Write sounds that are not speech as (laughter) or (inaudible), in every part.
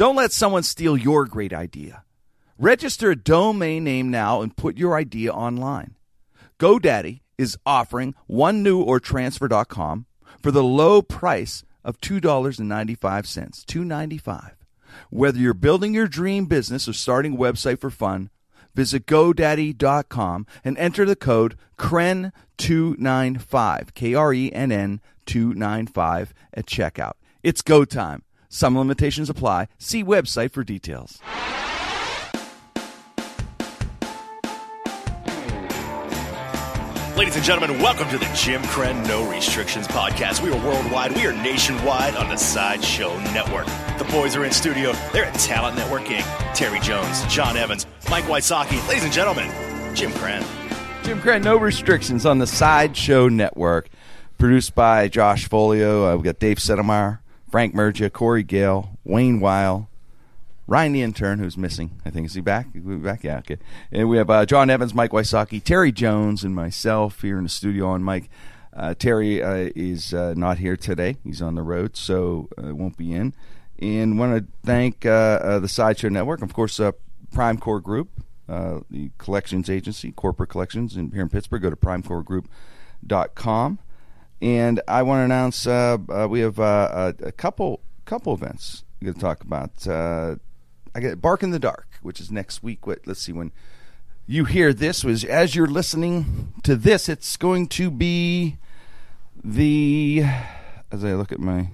Don't let someone steal your great idea. Register a domain name now and put your idea online. GoDaddy is offering one new or transfer.com for the low price of $2.95. $2.95. Whether you're building your dream business or starting a website for fun, visit GoDaddy.com and enter the code KREN295, K R E N N 295 at checkout. It's go time. Some limitations apply. See website for details. Ladies and gentlemen, welcome to the Jim Krenn No Restrictions podcast. We are worldwide, we are nationwide on the Sideshow Network. The boys are in studio. They're at Talent Network Inc. Terry Jones, John Evans, Mike Wysocki. Ladies and gentlemen, Jim Krenn. Jim Krenn, No Restrictions on the Sideshow Network. Produced by Josh Folio. Uh, we got Dave Settlemyer, Frank Mergia, Corey Gale, Wayne Weil, Ryan the intern, who's missing. I think is he back? We back? Yeah, okay. And we have uh, John Evans, Mike Wysocki, Terry Jones, and myself here in the studio. And Mike, uh, Terry uh, is uh, not here today; he's on the road, so uh, won't be in. And want to thank uh, the Sideshow Network, of course, Prime Core Group, the collections agency, corporate collections in, here in Pittsburgh. Go to primecoregroup.com. And I want to announce uh, uh, we have a, a couple couple events we're going to talk about. I get Bark in the Dark, which is next week. What? Let's see when you hear this was as you're listening to this. It's going to be the as I look at my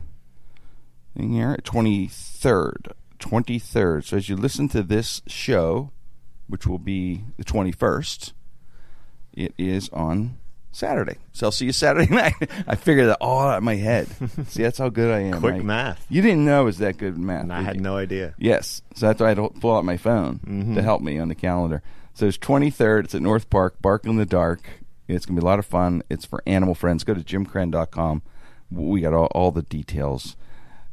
thing here, twenty third, twenty third. So as you listen to this show, which will be the twenty first, it is on Saturday. So I'll see you Saturday (laughs) night. I figured that all out of my head. (laughs) see, that's how good I am. Quick math. You didn't know it was that good at math. I had you? no idea. Yes. So that's why I had to pull out my phone Mm-hmm. to help me on the calendar. So it's 23rd. It's at North Park, Bark in the Dark. It's going to be a lot of fun. It's for animal friends. Go to jimkrenn.com. We got all, all the details.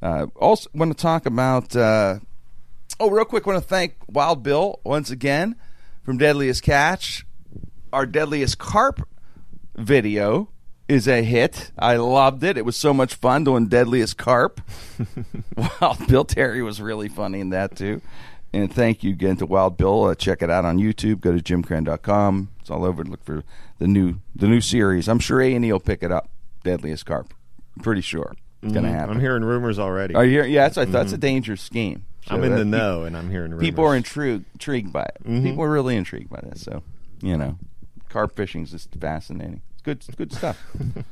Uh, also, want to talk about. Uh, oh, real quick, want to thank Wild Bill once again from Deadliest Catch. Our Deadliest Carp video is a hit. I loved it. It was so much fun doing Deadliest Carp. (laughs) Wild Bill Terry was really funny in that too. And thank you again to Wild Bill. Uh, check it out on YouTube. Go to jimkrenn.com. It's all over. Look for the new the new series. I'm sure A and E will pick it up. Deadliest Carp. I'm pretty sure it's going to happen. Mm-hmm. I'm hearing rumors already. Are you? Yeah, that's thought. That's a dangerous scheme. So I'm in the know, and I'm hearing rumors. People are intrigued, intrigued by it. Mm-hmm. People are really intrigued by this. So, you know, carp fishing is just fascinating. It's good, good stuff.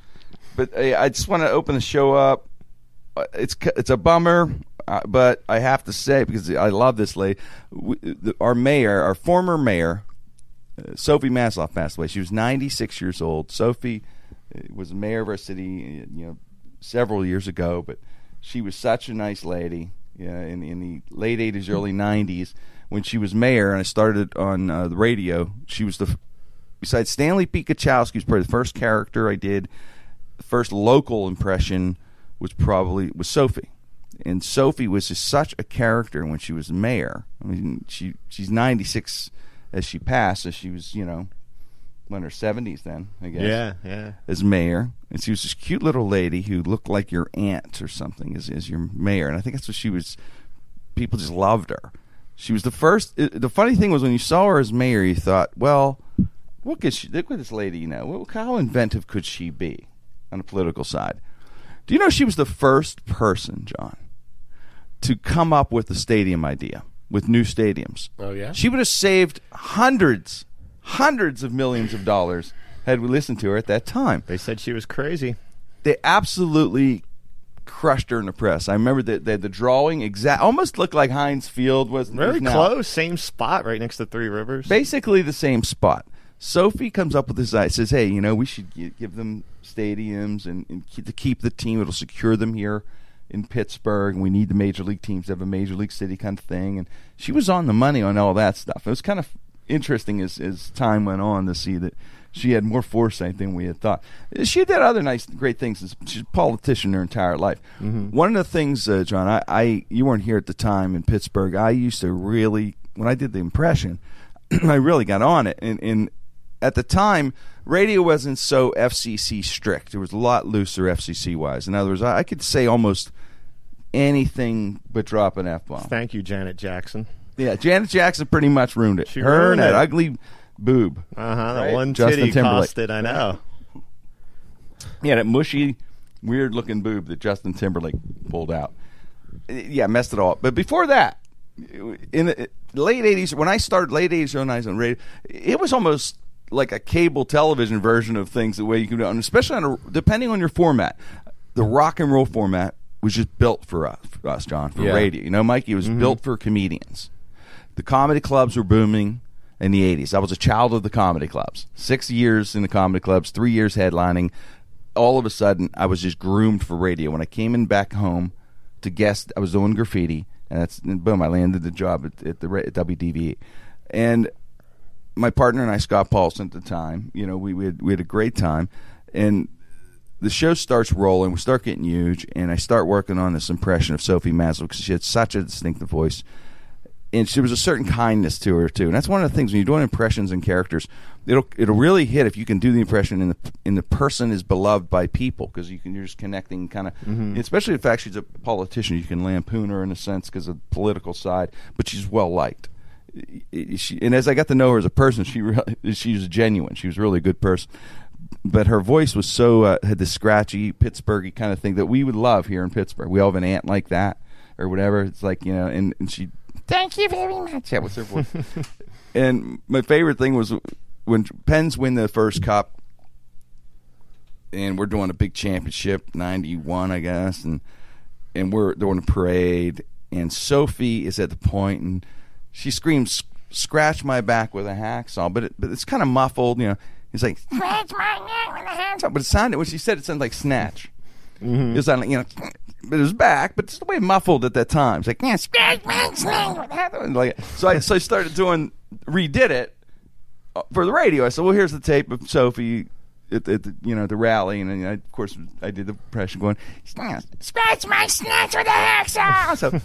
(laughs) but uh, I just want to open the show up. Uh, It's it's a bummer, uh, but I have to say because I love this lady. Our mayor, our former mayor, uh, Sophie Masloff passed away. She was 96 years old. Sophie was mayor of our city, you know, several years ago, but she was such a nice lady. Yeah, in in the late 80s, early 90s, when she was mayor, and I started on uh, the radio. She was the besides Stanley P. Kachowski was probably the first character I did. The first local impression was probably was Sophie, and Sophie was just such a character when she was mayor. I mean, she she's 96 as she passed, as she was you know, in her 70s then I guess Yeah, yeah. as mayor, and she was this cute little lady who looked like your aunt or something as, as your mayor, and I think that's what she was. People just loved her. She was the first. Uh, the funny thing was when you saw her as mayor, you thought, well, what could she? Look at this lady. You know, what, how inventive could she be on the political side? Do you know she was the first person, John, to come up with the stadium idea with new stadiums? Oh, yeah? She would have saved hundreds, hundreds of millions of dollars had we listened to her at that time. They said she was crazy. They absolutely crushed her in the press. I remember that the, the drawing exact almost looked like Heinz Field was Very now. close. Same spot right next to Three Rivers. Basically the same spot. Sophie comes up with this idea. Says, "Hey, you know, we should give them stadiums and, and keep, to keep the team. It'll secure them here in Pittsburgh. And we need the major league teams to have a major league city kind of thing." And she was on the money on all that stuff. It was kind of interesting as as time went on to see that she had more foresight than we had thought. She did other nice, great things. She's a politician her entire life. One of the things, uh, John, I, I you weren't here at the time in Pittsburgh. I used to really when I did the impression. (clears throat) I really got on it. And, and at the time, radio wasn't so FCC strict. It was a lot looser FCC wise. In other words, I, I could say almost anything but drop an f bomb. Thank you, Janet Jackson. Yeah, Janet Jackson pretty much ruined it. She Her and that it. ugly boob. Uh huh. That Right? one Justin titty Timberlake. cost it. I know. Yeah, that mushy, weird looking boob that Justin Timberlake pulled out. Yeah, messed it all up. But before that, in the late '80s, when I started late '80s, early '90s on radio, it was almost like a cable television version of things. The way you can do, it. and especially on a, depending on your format, the rock and roll format was just built for us, for us John, for Yeah. radio. You know, Mikey, it was mm-hmm. built for comedians. The comedy clubs were booming in the 80s. I was a child of the comedy clubs. Six years in the comedy clubs, three years headlining. All of a sudden, I was just groomed for radio. When I came in back home to guest, I was doing graffiti, and that's and boom, I landed the job at, at the at WDVE. And my partner and I, Scott Paulsen, at the time, you know, we we had, we had a great time, and the show starts rolling. We start getting huge, and I start working on this impression of Sophie Masloff because she had such a distinctive voice, and she was a certain kindness to her too. And that's one of the things when you're doing impressions and characters, it'll it'll really hit if you can do the impression and the and the person is beloved by people because you can you're just connecting kind of, mm-hmm. especially the fact she's a politician. You can lampoon her in a sense because of the political side, but she's well liked she, and as I got to know her as a person, she really, she was genuine. She was really a good person. But her voice was so uh, had this scratchy Pittsburghy kind of thing that we would love here in Pittsburgh. We all have an aunt like that or whatever. It's like you know, and, and she thank you very much. That was her voice. (laughs) and my favorite thing was when Pens win the first cup, and we're doing a big championship, ninety one, I guess, and and we're doing a parade, and Sophie is at the point, and she screams, "Scratch my back with a hacksaw!" But it, but it's kind of muffled, you know. He's like, "Scratch my neck with a hacksaw," but it sounded when she said it sounded like snatch. It sounded like you know, but it was back, but it's the way muffled at that time. It's like, "Yeah, scratch my neck with a hacksaw." Like so, I so I started doing redid it uh, for the radio. I said, "Well, here's the tape of Sophie." At, at the, you know the rally, and then I, of course I did the impression going, "Scratch my snatch with a hacksaw." So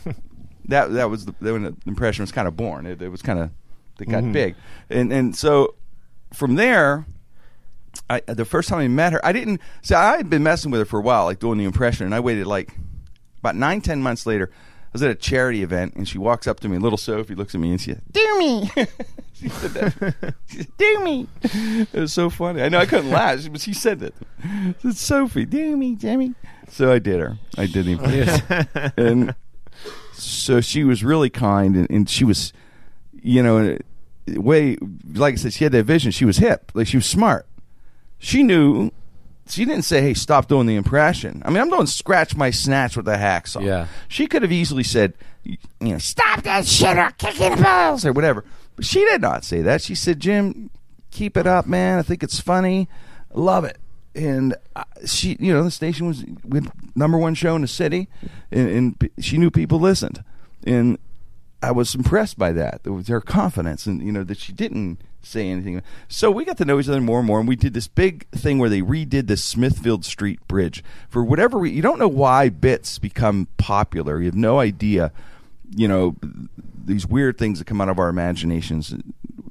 that that was the, when the impression was kind of born. It, it was kind of it got mm-hmm. big, and and so from there, I the first time I met her, I didn't. See, I had been messing with her for a while, like doing the impression, and I waited like about nine ten months later. I was at a charity event, and she walks up to me. Little Sophie looks at me, and she said, "Do me." (laughs) she said that. (laughs) She said, "Do me." It was so funny. I know I couldn't laugh, but she said that. She said, "Sophie, do me, Jimmy." So I did her. I did the (laughs) impression, and so she was really kind, and, and she was, you know, way like I said, she had that vision. She was hip, like she was smart. She knew. She didn't say, "Hey, stop doing the impression." I mean, I'm doing scratch my snatch with a hacksaw. Yeah. She could have easily said, "You know, stop that shit or kick in the balls or whatever." But she did not say that. She said, "Jim, keep it up, man. I think it's funny. Love it." And uh, she, you know, the station was with number one show in the city, and, and she knew people listened, and I was impressed by that. It was her confidence, and you know that she didn't say anything. So we got to know each other more and more, and we did this big thing where they redid the Smithfield Street Bridge for whatever re- you don't know why bits become popular. You have no idea, you know, these weird things that come out of our imaginations,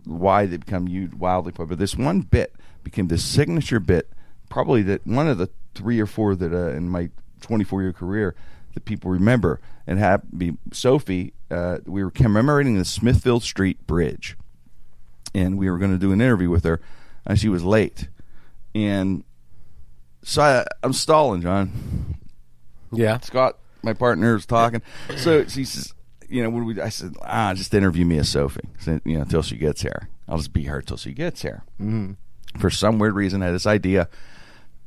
why they become wildly popular. This one bit became the signature bit, probably that one of the three or four that uh, in my 24 year career that people remember and have be Sophie. Uh, we were commemorating the Smithfield Street Bridge, and we were going to do an interview with her, and she was late, and so I, I'm stalling, John. Yeah. Scott, my partner, is talking. So she says, you know, we, I said, ah, just interview me as Sophie, so, you know, until she gets here. I'll just be her till she gets here. Mm-hmm. For some weird reason, I had this idea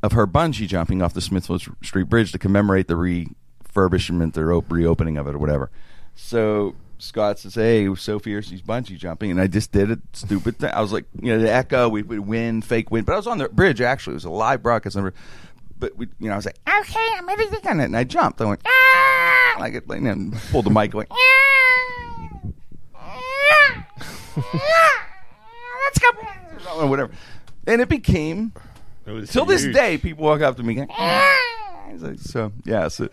of her bungee jumping off the Smithfield Street Bridge to commemorate the refurbishment or op- reopening of it or whatever. So Scott says, "Hey, Sophie, here she's bungee jumping," and I just did a stupid thing. I was like, you know, the echo, we would win, fake win, but I was on the bridge actually. It was a live broadcast number. But we, you know, I was like, "Okay, I'm ready to go," and I jumped. I went, "Ah!" like it, like, and pulled the mic, going, (laughs) "Ah! Ah! "Let's go," or whatever, and it became It till this huge. day, people walk up to me going, "Ah!" Like, so yeah, so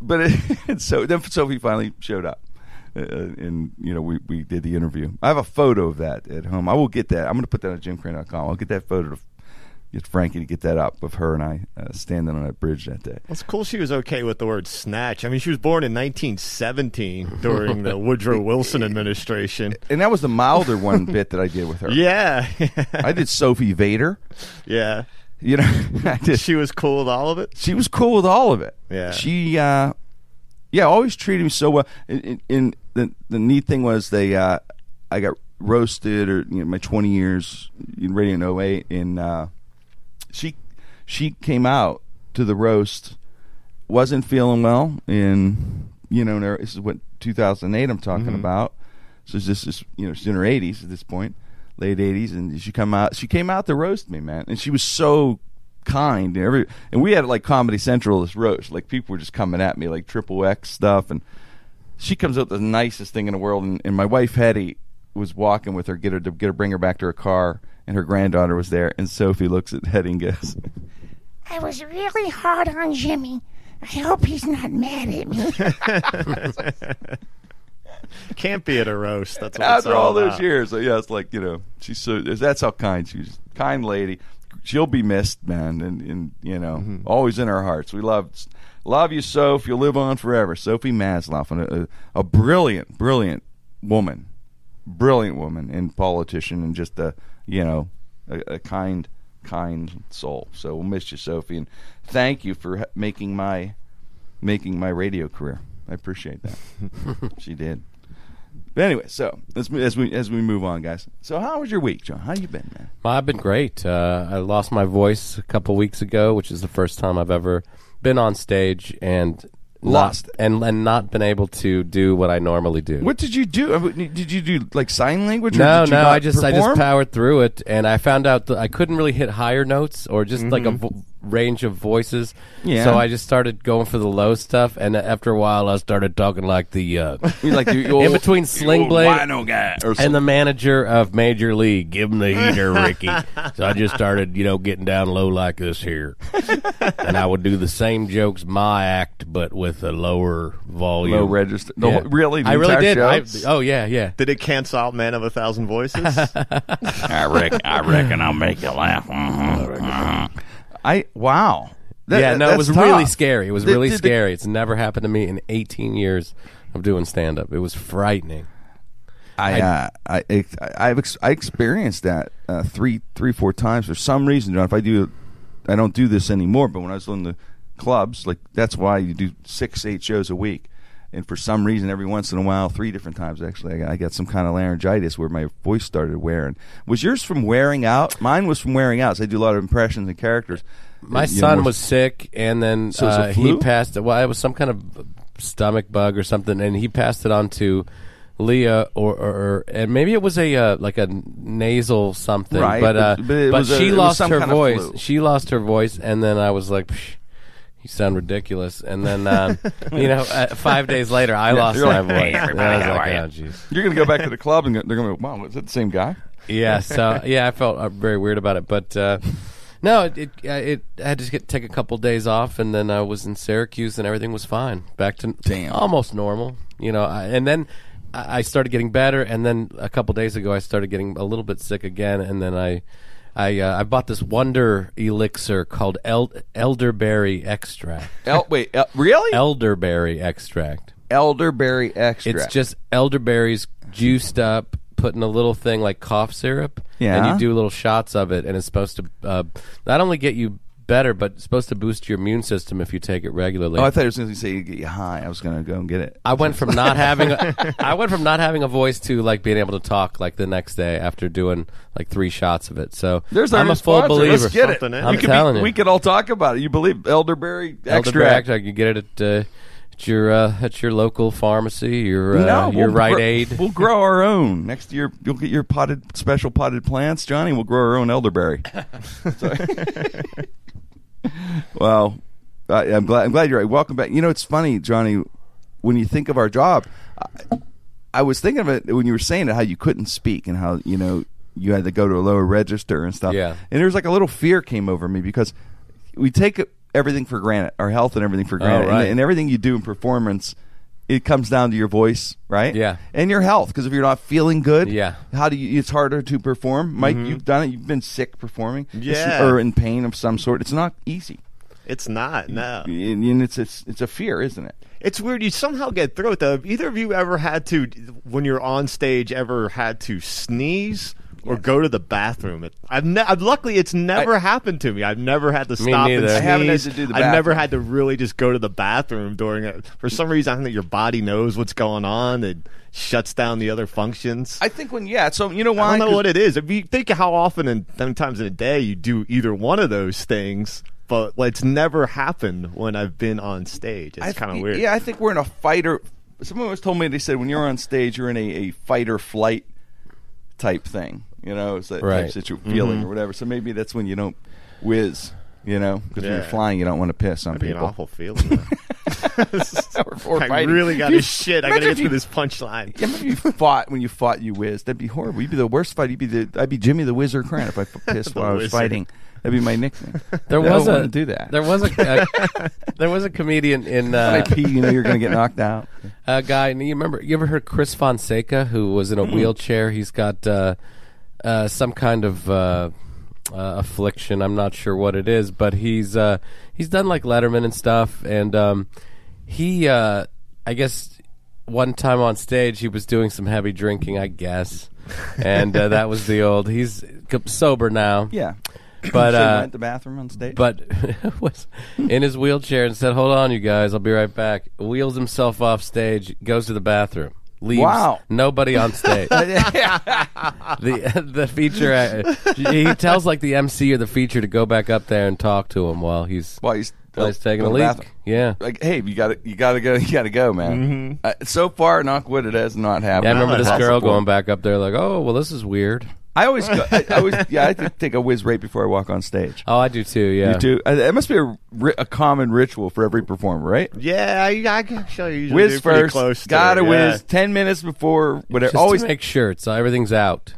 but it, (laughs) so then Sophie finally showed up, uh, and you know we, we did the interview. I have a photo of that at home. I will get that. I'm going to put that on JimKrenn.com. I'll get that photo to get Frankie to get that up of her and I uh, standing on that bridge that day. It's cool she was okay with the word snatch. I mean, she was born in 1917 during the (laughs) Woodrow Wilson administration. And that was the milder one bit that I did with her. (laughs) Yeah. I did Sophie Vader. yeah. You know, (laughs) I did. She was cool with all of it. she was cool with all of it. Yeah. She, uh, yeah, always treated me so well. And, and the the neat thing was they, uh, I got roasted or you know my 20 years in radio in 08 in, uh, she she came out to the roast wasn't feeling well in you know in her- this is what 2008 I'm talking mm-hmm. about. So this is you know she's in her 80s at this point late 80s and she come out she came out to roast me man. And she was so kind and every and we had like Comedy Central this roast. Like people were just coming at me like triple X stuff and she comes out the nicest thing in the world and, and my wife Hetty was walking with her get her to get her bring her back to her car and her granddaughter was there and Sophie looks at Hetty and goes I was really hard on Jimmy. I hope he's not mad at me. (laughs) Can't be at a roast. That's what it's after all those about. years so yeah it's like you know she's so that's how kind she's kind lady she'll be missed man and, and you know Mm-hmm. always in our hearts we love love you Soph you'll live on forever Sophie Masloff and a, a, a brilliant brilliant woman brilliant woman and politician and just a you know a, a kind kind soul so we'll miss you Sophie and thank you for making my making my radio career I appreciate that (laughs) she did but anyway, so let's mo- as we as we move on, guys. So how was your week, John? How you been, man? Well, I've been great. Uh, I lost my voice a couple weeks ago, which is the first time I've ever been on stage and Lost not, and and not been able to do what I normally do. What did you do? Uh, did you do like sign language? or no, did you no, I just I just powered through it, and I found out that I couldn't really hit higher notes or just like a mm-hmm. vo- range of voices. Yeah. So I just started going for the low stuff, and after a while, I started talking like the uh, (laughs) You like the old, in between Sling Blade guy or and the manager of Major League. Give him the heater, Ricky. (laughs) so I just started, you know, getting down low like this here, (laughs) and I would do the same jokes, my act, but with a lower volume, low register. The Yeah. whole- really, the I really did. I, oh yeah, yeah. Did it cancel out Man of a Thousand Voices? I reckon. I reckon I'll make you laugh. Mm-hmm. I wow. That- yeah, no, it was tough. really scary. It was really did scary. It's never happened to me in 18 years of doing stand up. It was frightening. I uh, I I I've ex- I experienced that uh, three three four times for some reason. John, if I do, I don't do this anymore. But when I was in the clubs, like that's why you do six eight shows a week. And for some reason, every once in a while, three different times actually, I got, I got some kind of laryngitis where my voice started wearing. Was yours from wearing out? Mine was from wearing out. So I do a lot of impressions and characters. My know, son more- was sick, and then So uh, he passed. Well, it was some kind of stomach bug or something, and he passed it on to Leah, or, or, or and maybe it was a uh, like a nasal something. Right, but but- uh, but was a- she was lost her voice. She lost her voice, and then I was like. Psh, you sound ridiculous, and then um, (laughs) you know, uh, five days later, I lost you're my like, voice. "Hey, I everybody, was how like, are oh, you?" jeez. You're gonna go back to the club and they're gonna go, "Wow, is that the same guy?" Yeah, so yeah, I felt uh, very weird about it, but uh, no, it it, uh, it I had to get, take a couple days off, and then I was in Syracuse, and everything was fine, back to Damn. almost normal, you know. I, and then I I started getting better, and then a couple days ago, I started getting a little bit sick again, and then I. I uh, I bought this wonder elixir called El- elderberry extract. El- wait, el- really? Elderberry extract. elderberry extract. It's just elderberries juiced up, put in a little thing like cough syrup, Yeah. and you do little shots of it, and it's supposed to uh, not only get you better, but it's supposed to boost your immune system if you take it regularly. Oh, I thought it was going to say you get you high. I was going to go and get it. I went from not (laughs) having a, I went from not having a voice to like being able to talk like the next day after doing like three shots of it. So There's I'm a full sponsor. believer. Let's get it. I'm We could telling be, you. we could all talk about it. You believe elderberry Elderberry extract? extract. You get it at, uh, at your uh, at your local pharmacy, your uh, no, your we'll Rite gr- Aid. We'll grow our own next year. You'll get your potted special potted plants, Johnny. We'll grow our own elderberry. (laughs) (laughs) (laughs) Well, I, I'm glad. I'm glad you're right. Welcome back. You know, it's funny, Johnny. When you think of our job, I, I was thinking of it when you were saying it, how you couldn't speak and how you know you had to go to a lower register and stuff. Yeah. And there was like a little fear came over me because we take everything for granted, our health and everything for oh, granted, Oh, right. and, and everything you do in performance it comes down to your voice, right? Yeah. and your health. Because if you're not feeling good, Yeah. how do you? It's harder to perform. Mike, mm-hmm. you've done it. You've been sick performing, It's- Yeah. or in pain of some sort. It's not easy, It's not. No. and, and it's, it's it's a fear, isn't it? It's weird. You somehow get through it though. Have either of you ever had to, when you're on stage, ever had to sneeze or go to the bathroom? It- I've, ne- I've luckily it's never I- happened to me. I've never had to stop and sneeze. I haven't had to do the I've never had to really just go to the bathroom during it. For some reason, I think that your body knows what's going on. It shuts down the other functions. I think when yeah. So you know why? I don't know what it is. If you think of how often and how many times in a day you do either one of those things, but it's never happened when I've been on stage. It's kind of weird. Yeah, I think we're in a fighter. Someone was told me they said when you're on stage, you're in a, a fight or flight type thing. You know, it's that type Right. of situ- feeling or whatever. So maybe that's when you don't whiz. You know, because when you're flying, you don't want to piss on That'd be an people. awful feeling. Or- (laughs) or I fighting. really got You- his shit. I imagine gotta if get you- through this punchline. Yeah, maybe you fought when you fought, you whizzed. That'd be horrible. You'd be the worst fight. You'd be the. I'd be Jimmy the Whizzer Grant if I (laughs) pissed The while I was Whizzer. fighting. That'd be my nickname. (laughs) There I was don't a wanna do that. There was a, a there was a comedian in when I uh, pee, you know you're going to get knocked out. a guy. and You remember? You ever heard Chris Fonseca, who was in a wheelchair? He's got uh, uh, some kind of uh, uh, affliction. I'm not sure what it is, but he's uh, he's done like Letterman and stuff. And um, he, uh, I guess, one time on stage, he was doing some heavy drinking, I guess, (laughs) and uh, that was the old. He's sober now. Yeah. (clears throat) But, uh, went to the bathroom on stage. but (laughs) was in his wheelchair and said, "Hold on, you guys, I'll be right back." Wheels himself off stage, goes to the bathroom, leaves. Wow. Nobody on stage. (laughs) the the feature uh, he tells like the MC or the feature to go back up there and talk to him while he's while he's, while he's taking a the leak. bathroom. Yeah. like, hey, you got to, you got to go, (laughs) you got to go, man. Uh, so far, knock wood, it has not happened. Yeah, I remember this girl board. going back up there like, "Oh, well, this is weird." I always, go, I, I always, (laughs) yeah, I take a whiz right before I walk on stage. Oh, I do too. Yeah. You too. Uh, It must be a, a common ritual for every performer, right? Yeah, I, I can show you. Usually Whiz do first, Close gotta it, yeah. whiz ten minutes before whatever. Just always to make sure it's everything's out.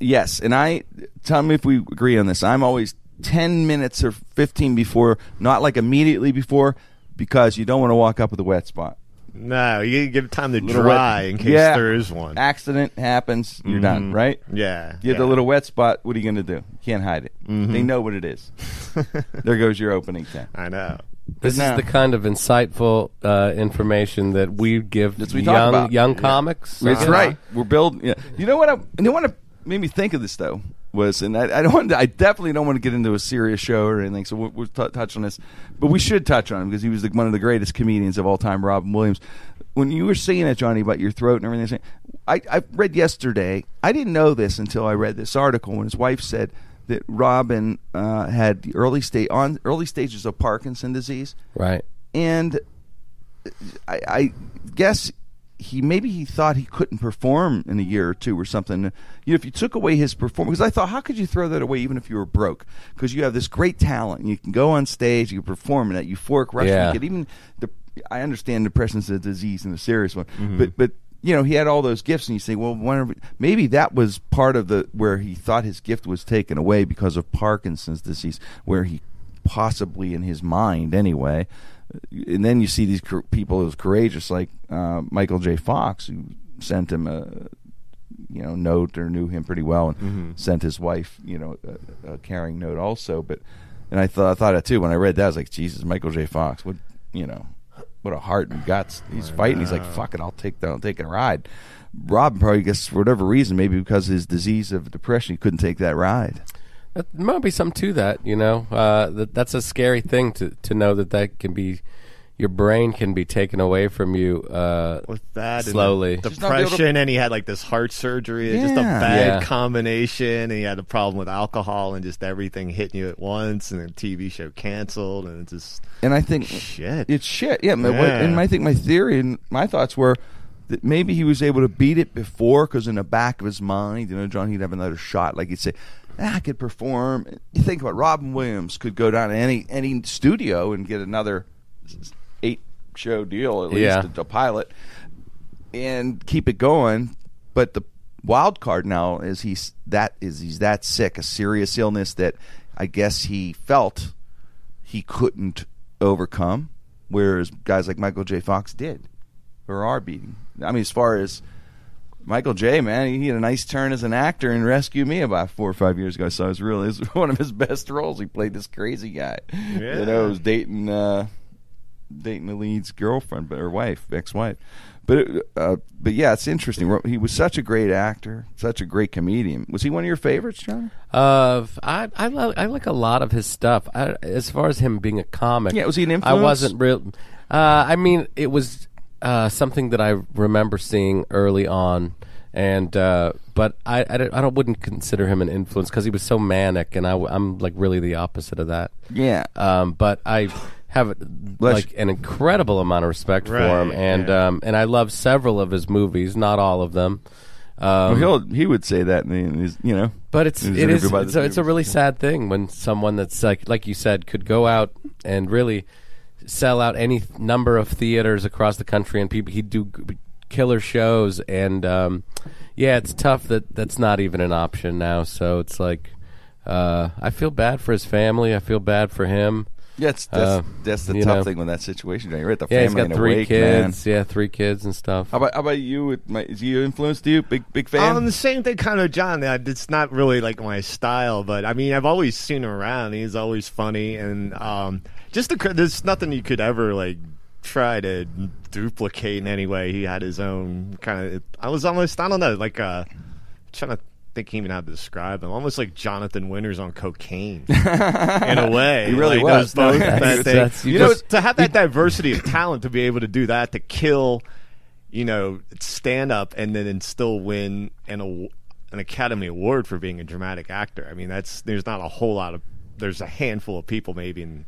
yes, and I tell me if we agree on this. I'm always ten minutes or fifteen before, not like immediately before, because you don't want to walk up with a wet spot. No, you give time to Little dry wet- in case yeah. there is one. Accident happens, you're done, right? Yeah, You have the little wet spot. What are you going to do? You can't hide it. Mm-hmm. They know what it is. (laughs) there goes your opening thing. I know. This now- is the kind of insightful uh, information that we give That's what we talk young about. young comics. That's Uh-huh. right. We're building. Yeah. You know what? I, you know what I- made me think of this though was, and I, I don't. Want to, I definitely don't want to get into a serious show or anything. So we'll, we'll t- touch on this, but we should touch on him because he was the, one of the greatest comedians of all time, Robin Williams. When you were saying it, Johnny, about your throat and everything, I, I read yesterday. I didn't know this until I read this article when his wife said that Robin uh, had the early state on early stages of Parkinson disease Right. and I, I guess he maybe he thought he couldn't perform in a year or two or something. You know, if you took away his performance, because I thought, how could you throw that away even if you were broke? Because you have this great talent, and you can go on stage, you can perform in that euphoric rush. Yeah. You could even the, I understand depression's a disease and a serious one, Mm-hmm. but but you know he had all those gifts, and you say, well, whenever, maybe that was part of the where he thought his gift was taken away because of Parkinson's disease, where he possibly in his mind anyway. And then you see these people who's courageous, like uh, Michael J. Fox, who sent him a you know note or knew him pretty well, and Mm-hmm. sent his wife you know a, a caring note also. But and I thought I thought it too when I read that. I was like, Jesus, Michael J. Fox, what you know, what a heart and guts. He's fighting. He's like, fuck it, I'll take the, I'll take a ride. Rob probably guess for whatever reason, maybe because of his disease of depression, he couldn't take that ride. That might be something to that, you know. Uh, that that's a scary thing to to know that that can be your brain can be taken away from you uh, With that slowly. the Just not be able to- depression, and he had like this heart surgery. It's Just a bad Yeah. combination, and he had a problem with alcohol and just everything hitting you at once, and the TV show canceled, and it's just And I think Shit. it's shit. Yeah, my- Yeah. and I think my theory and my thoughts were that maybe he was able to beat it before because in the back of his mind, you know, John, he'd have another shot. Like he'd say, "I could perform." You think about Robin Williams could go down to any any studio and get another eight show deal at least Yeah. a pilot and keep it going. But the wild card now is he's that is he's that sick, a serious illness that I guess he felt he couldn't overcome, whereas guys like Michael J. Fox did. or are beating. I mean, as far as Michael J. Man, he had a nice turn as an actor in Rescue Me about four or five years ago. So it was really it was (laughs) one of his best roles. He played this crazy guy. Yeah. You know, was dating uh, dating the lead's girlfriend, but her wife, ex-wife. But it, uh, but yeah, it's interesting. He was such a great actor, such a great comedian. Was he one of your favorites, John? Uh, I I, li- I like a lot of his stuff. I, as far as him being a comic, Yeah, was he an influence? I wasn't real. Uh, I mean, it was uh, something that I remember seeing early on, and uh, but I I, don't, I don't wouldn't consider him an influence because he was so manic, and I, am like really the opposite of that. Yeah. Um, but I have like an incredible amount of respect for him, Right, and yeah. um, and I love several of his movies, not all of them. Well, Um, he'll he would say that in his, you know. but it's in his it is interview by the it's a, it's a Neighbors. really sad thing when someone that's like like you said could go out and really sell out any number of theaters across the country and people he'd do killer shows and um, yeah it's tough that that's not even an option now. So it's like uh, I feel bad for his family. I feel bad for him Yeah, it's, that's, Uh, that's the tough know. thing with that situation. You're at the yeah he's family got and three awake, man. kids yeah three kids and stuff How about how about you? With my, is you influenced you? Big big fan. Um, the same thing, kind of, John. It's not really like my style, but I mean, I've always seen him around. He's always funny, and um, just the, there's nothing you could ever like try to duplicate in any way. He had his own kind of. I was almost, I don't know, like uh, trying to think he even how to describe him. Almost like Jonathan Winters on cocaine, (laughs) in a way. He really like, was. those- those- No, that thing. you you know, to have that diversity of talent to be able to do that, to kill you know, stand up and then still win an an Academy Award for being a dramatic actor. I mean, that's there's not a whole lot of there's a handful of people maybe, and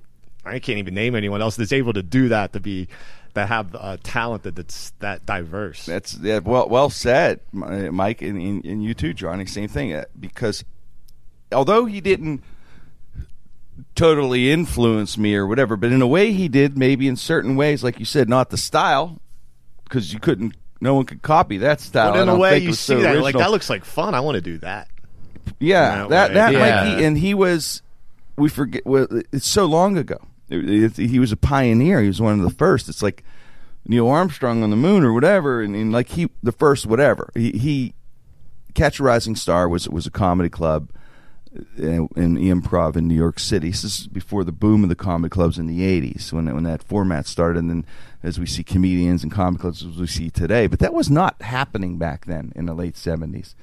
I can't even name anyone else that's able to do that to be that have a talent that, that's that diverse. That's yeah, well well said, Mike, and, and, and you too, Johnny. Same thing uh, because although he didn't totally influence me or whatever, but in a way he did. Maybe in certain ways, like you said, not the style because you couldn't. No one could copy that style. but in a way, you see so that like that looks like fun. I want to do that. Yeah, that that way. that Yeah. Mikey, and he was. We forget. Well, it's so long ago. He was a pioneer. He was one of the first. It's like Neil Armstrong on the moon or whatever, and, and like he the first whatever. He, he Catch a Rising Star was was a comedy club uh, in, in improv in New York City. This is before the boom of the comedy clubs in the '80s when when that format started, and then as we see comedians and comedy clubs as we see today. But that was not happening back then in the late '70s.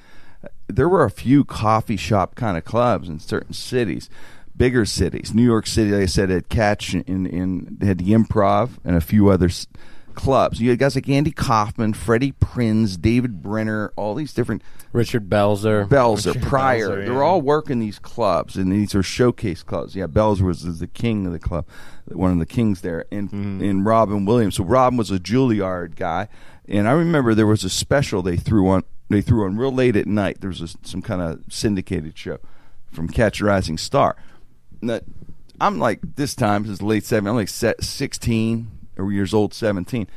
There were a few coffee shop kind of clubs in certain cities, bigger cities. New York City, like I said, had Catch in in had the Improv and a few other s- clubs. You had guys like Andy Kaufman, Freddie Prinze, David Brenner, all these different Richard Belzer Belzer, Pryor. Belzer, They're all working these clubs, and these are showcase clubs. Yeah, Belzer was, was the king of the club, one of the kings there, and mm-hmm. and Robin Williams. So Robin was a Juilliard guy, and I remember there was a special they threw on. They threw on real late at night. There was a, some kind of syndicated show from Catch a Rising Star. I'm like this time, this is late seven. I'm like 16 or years old, 17.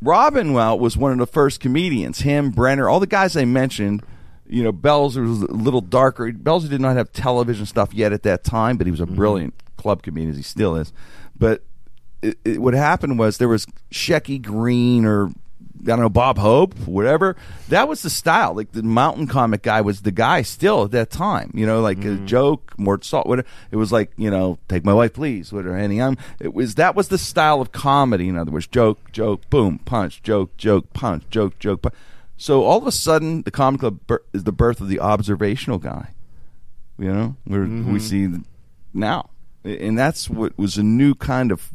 Robin Well was one of the first comedians. Him, Brenner, all the guys I mentioned. You know, Belzer was a little darker. Belzer did not have television stuff yet at that time, but he was a mm-hmm. brilliant club comedian, as he still is. But it, it, what happened was there was Shecky Greene or don't know Bob Hope, whatever. That was the style. Like the mountain comic guy was the guy still at that time. You know, like a mm-hmm. joke, Mort Sahl. Whatever. It was like you know, take my wife, please. Whatever. Any, I'm. It was that was the style of comedy. In other words, joke, joke, boom, punch, joke, joke, punch, joke, joke. Punch. So all of a sudden, the comic club bir- is the birth of the observational guy. You know, where we mm-hmm. see now, and that's what was a new kind of.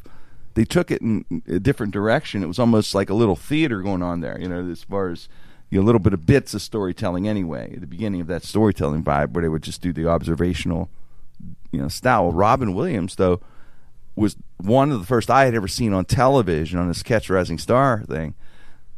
They took it in a different direction. It was almost like a little theater going on there. You know, as far as you know, a little bit of bits of storytelling anyway. At the beginning of that storytelling vibe, where they would just do the observational, you know, style. Robin Williams, though, was one of the first I had ever seen on television on this Catch Rising Star thing.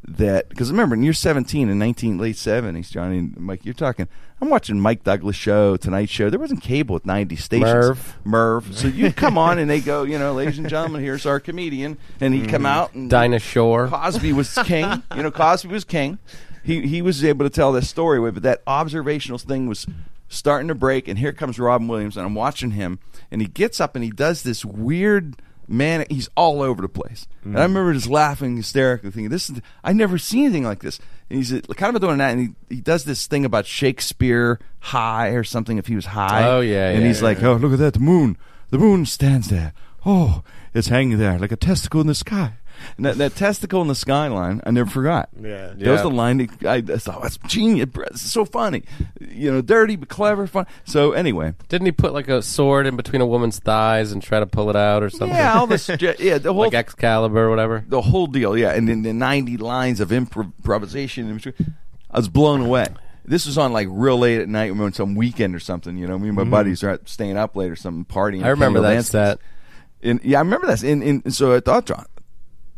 That because remember, when you're 17 in 19 late 70s, Johnny and Mike, you're talking. I'm watching Mike Douglas show, Tonight Show. There wasn't cable with 90 stations. Merv. Merv. So you come on and they go, you know, ladies and gentlemen, here's our comedian, and he'd come mm-hmm. out and Dinah Shore Cosby was king. You know, Cosby was king. He he was able to tell this story with, but that observational thing was starting to break. And here comes Robin Williams, and I'm watching him, and he gets up and he does this weird man, he's all over the place. And I remember just laughing hysterically, thinking, "This is I never seen anything like this." And he's uh, kind of doing that, and he, he does this thing about Shakespeare high or something. If he was high, Oh, yeah, and yeah, he's yeah, like, "Oh, look at that, the moon! The moon stands there. Oh, it's hanging there like a testicle in the sky." And that, that testicle in the skyline, I never forgot. Yeah. That was the line that I, I thought that's genius. It's so funny, you know, dirty but clever, fun. So anyway, Didn't he put like a sword in between a woman's thighs and try to pull it out or something? yeah, all this, (laughs) yeah, the whole like Excalibur or whatever. the whole deal, yeah, and then the ninety lines of improv- improvisation. in between. I was blown away. This was on like real late at night, on some weekend or something. You know, me and my mm-hmm. buddies are out staying up late or something, partying. I remember that set. And yeah, I remember that. And, and, and so I thought, John,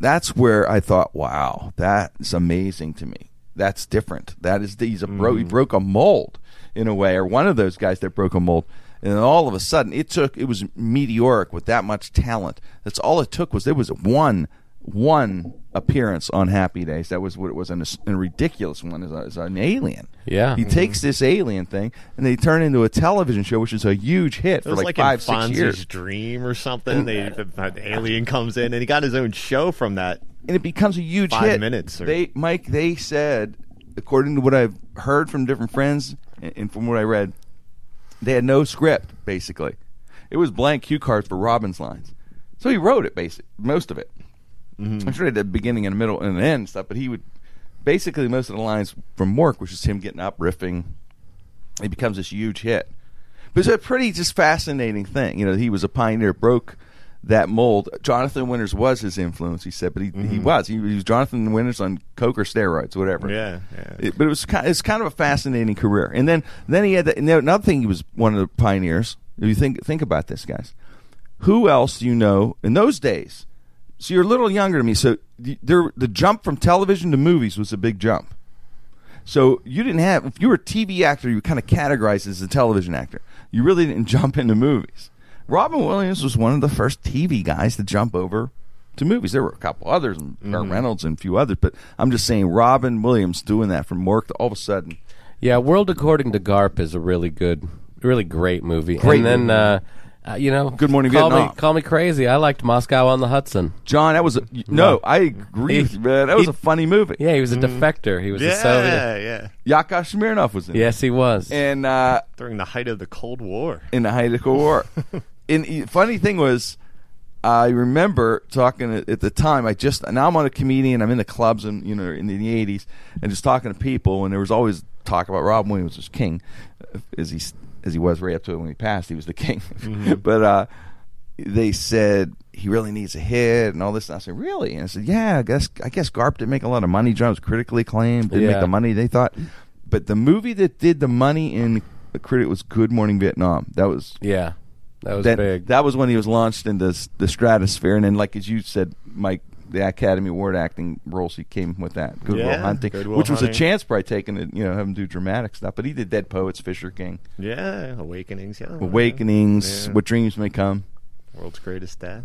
that's where I thought, wow, that's amazing to me. That's different. That is he's a bro. He mm-hmm. broke a mold in a way, or one of those guys that broke a mold. And then all of a sudden, it took. It was meteoric with that much talent. That's all it took was there was one one appearance on Happy Days. That was what it was, and a, ridiculous one as, a, an alien. Yeah. he mm-hmm. takes this alien thing and they turn it into a television show, which is a huge hit It for was like, like, five, in six Fonzie's years. dream or something. They, the, the alien comes in and he got his own show from that. and it becomes a huge Five hit. minutes or- They, Mike, they said, according to what I've heard from different friends and, and from what I read, they had no script. Basically, it was blank cue cards for Robin's lines. So he wrote it, basic most of it. Mm-hmm. I'm sure he had the beginning and the middle and the end and stuff, but he would basically most of the lines from Mork, which is him getting up riffing. It becomes this huge hit. But it's a pretty just fascinating thing. You know, he was a pioneer, broke that mold. Jonathan Winters was his influence, he said, but he, he mm-hmm. was. He, he was Jonathan Winters on coke or steroids, whatever. Yeah, yeah. It- but it was kind, it's kind of a fascinating career. And then then he had the, and another thing. He was one of the pioneers. If you think think about this, guys, who else do you know in those days? So you're a little younger than me. So the, there, the jump from television to movies was a big jump. So you didn't have if you were a TV actor, you were kind of categorized as a television actor. You really didn't (laughs) jump into movies. Robin Williams was one of the first TV guys to jump over to movies. There were a couple others, and Burt Reynolds and a few others, but I'm just saying Robin Williams doing that from Mork to all of a sudden. Yeah, World According to Garp is a really good, really great movie. Great and then, movie. uh, uh, you know, Good Morning call Vietnam. Me, call me crazy. I liked Moscow on the Hudson. John, that was a no. I agree, He- with you, man. That was he- a funny movie. Yeah, he was a defector. He was a Yeah, Soviet. yeah. yeah. Yakov Smirnoff was in it. Yes, he was. and uh, During the height of the Cold War. in the height of the Cold War. (laughs) and the funny thing was, I remember talking at, at the time. I just now I'm on a comedian. I'm in the clubs and you know in the '80s, and just talking to people. And there was always talk about Robin Williams was king, as he as he was right up to when he passed. He was the king. (laughs) but uh, they said he really needs a hit and all this. And I said, really? And I said, yeah. I guess I guess Garp didn't make a lot of money. John was critically acclaimed. Didn't make the money they thought. But the movie that did the money in the critic was Good Morning Vietnam. That was yeah, that was that, big. that was when he was launched into the stratosphere, and then, like as you said, Mike, the Academy Award acting roles he came with that Good Will Yeah, Hunting, Good Will which was a Hunting. chance probably taken to you know have him do dramatic stuff, but he did Dead Poets, Fisher King, Yeah, Awakenings. Yeah, Awakenings, Yeah. What Dreams May Come. World's Greatest Dad.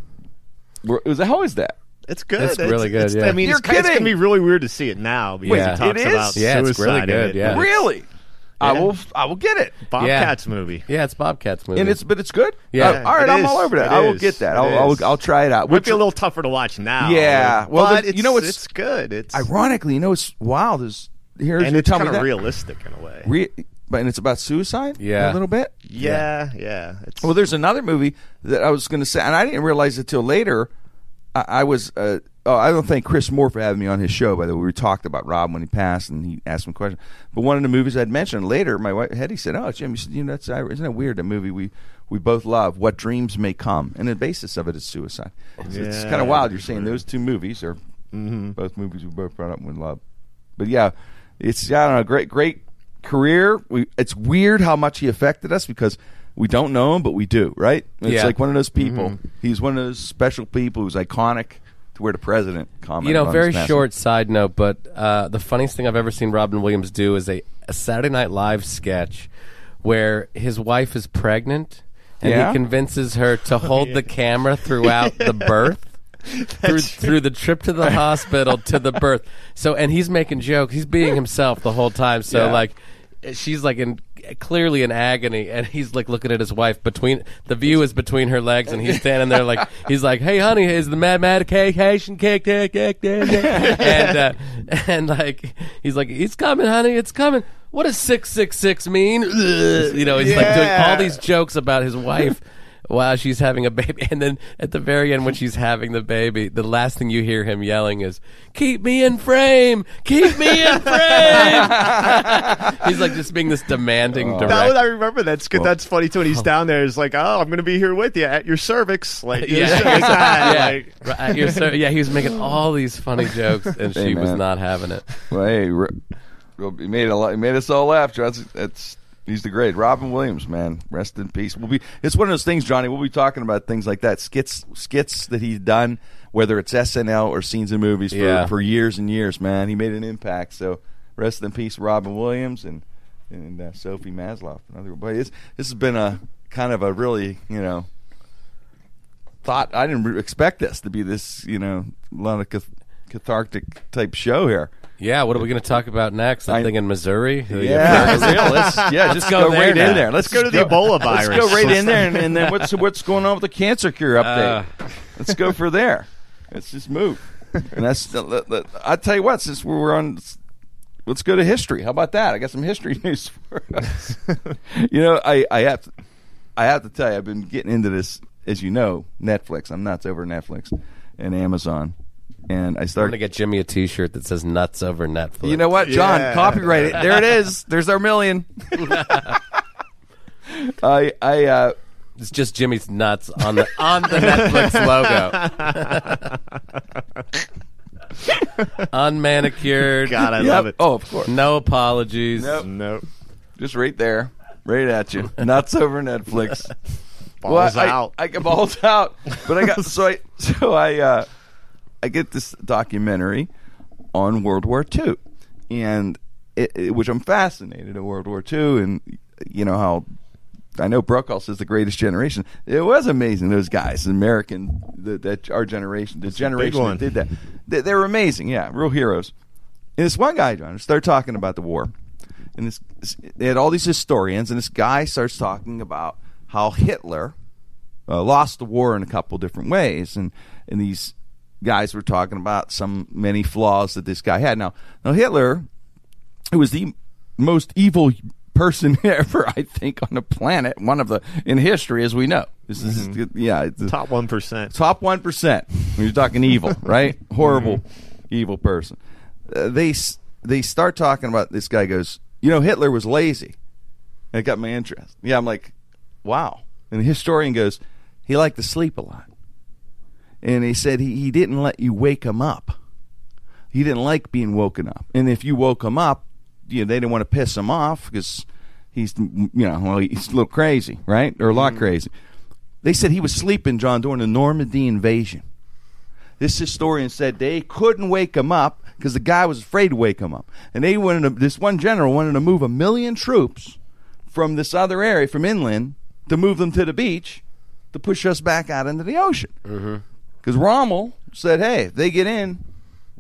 Were- It was how is that? It's good. It's really good, it's- yeah. I mean, You're it's, it's gonna be really weird to see it now because Yeah. he talks It is? about Yeah, it's really suicide good, it, yeah. Really? I will. I will get it. Bobcats movie. yeah, it's Bobcat's movie. And it's but it's good. Yeah. Uh, all right, It I'm is. all over that. It I will is. get that. It I'll, I'll, is. I'll try it out. Might Which be a little tougher to watch now. Yeah. Well, the- it's, you know what's- it's good. It's ironically, you know, it's wild is here's and you it's tell me kind of that. realistic in a way. Re- but and it's about suicide. Yeah. a little bit. yeah, yeah. It's, Well, there's another movie that I was going to say, and I didn't realize it till later. I, I was. Uh, oh, I don't thank Chris Moore for having me on his show. By the way, we talked about Rob when he passed, and he asked me questions. But one of the movies I'd mentioned later, my wife Hetty said, "Oh, Jim, you, said, you know, that's isn't that weird? A movie we we both love, What Dreams May Come, and the basis of it is suicide. So it's Yeah, kind of wild. You're saying those two movies are Mm-hmm. both movies we both brought up with love. But yeah, it's I don't know, great great career. We it's weird how much he affected us because we don't know him, but we do, right? It's Yeah. like one of those people. Mm-hmm. He's one of those special people who's iconic where the president commented. you know, very short side note, but uh, the funniest thing I've ever seen Robin Williams do is a, a Saturday Night Live sketch where his wife is pregnant and Yeah? he convinces her to (laughs) hold the camera throughout the (laughs) birth. through, through the trip to the (laughs) hospital to the birth. So, and he's making jokes. He's being himself the whole time. So, Yeah. like, she's like in clearly in agony, and he's like looking at his wife between the view is between her legs, and he's standing there like (laughs) he's like, "Hey, honey, is the mad medication kicked in?" kicked in?" and uh, and like he's like, "It's coming, honey, it's coming." What does six six six mean? You know, he's like doing all these jokes about his wife. While she's having a baby, (laughs) and then at the very end, when she's having the baby, the last thing you hear him yelling is, "Keep me in frame! Keep me in frame!" (laughs) He's like just being this demanding That was, director. I remember that's good. That's funny too. When he's down there, it's like, oh, I'm going to be here with you at your cervix, like, (laughs) Yeah. like that. yeah, Like, Right, uh, you're yeah, he was making all these funny jokes, and Hey, she was not having it. Well, hey, Ro- well, he made a lot, he made us all laugh. That's, that's he's the great Robin Williams, man. Rest in peace. We'll be. It's one of those things, Johnny. We'll be talking about things like that, skits, skits that he's done, whether it's SNL or scenes in movies for, Yeah. for years and years. Man, he made an impact. So rest in peace, Robin Williams and and uh, Sophie Masloff. Another boy. It's, this has been a kind of a really you know thought. I didn't expect this to be this you know a lot of cath- cathartic type show here. Yeah, what are we going to talk about next? The I- thing in Missouri? Yeah, for real. (laughs) Let's, yeah, just go go, there right now. in there. Let's go to the Ebola virus. Let's go right in there, and, and then what's (laughs) what's going on with the cancer cure update? Uh. let's go for there. Let's just move. And that's let- let- I tell you what, since we're on, let's go to history. How about that? I got some history (laughs) news for us. you know, I I have to, I have to tell you, I've been getting into this, as you know, Netflix. I'm nuts over Netflix and Amazon, and I I'm started going to get Jimmy a T-shirt that says "Nuts over Netflix." you know what, John? Yeah. Copyright it. There it is. There's our million. (laughs) I I uh, it's just Jimmy's nuts on the on the Netflix logo. (laughs) Unmanicured. God, I yep. love it. Oh, of course. No apologies. Nope. Nope. Just right there, right at you. Nuts over Netflix. Balls I, out. I, get balls out. But I got so I so I uh, I get this documentary on World War II, and it, it- which I'm fascinated in World War II, and you know how I know Brokaw says the greatest generation. It was amazing. Those guys, American, the, that our generation, the generation that did that, they, they were amazing. Yeah, real heroes. And this one guy, John, started talking about the war, and this, this they had all these historians, and this guy starts talking about how Hitler uh, lost the war in a couple different ways, and and these guys were talking about some many flaws that this guy had. Now, now Hitler, who was the most evil person (laughs) ever, I think, on the planet, one of the in history, as we know. This is yeah, it's the Top 1%. top one percent. When you're talking evil, (laughs) right? Horrible, evil person. Uh, they they start talking about this guy goes, you know, Hitler was lazy. And it got my interest. Yeah, I'm like, wow. And the historian goes, he liked to sleep a lot. And he said he, he didn't let you wake him up. He didn't like being woken up. And if you woke him up, you know, they didn't want to piss him off because he's, you know, well, he's a little crazy, right? Or a lot mm-hmm. crazy. They said he was sleeping, John, during the Normandy invasion. This historian said they couldn't wake him up because the guy was afraid to wake him up, and they wanted to, this one general wanted to move a million troops from this other area, from inland, to move them to the beach to push us back out into the ocean. Mm-hmm. Because Rommel said, "Hey, if they get in,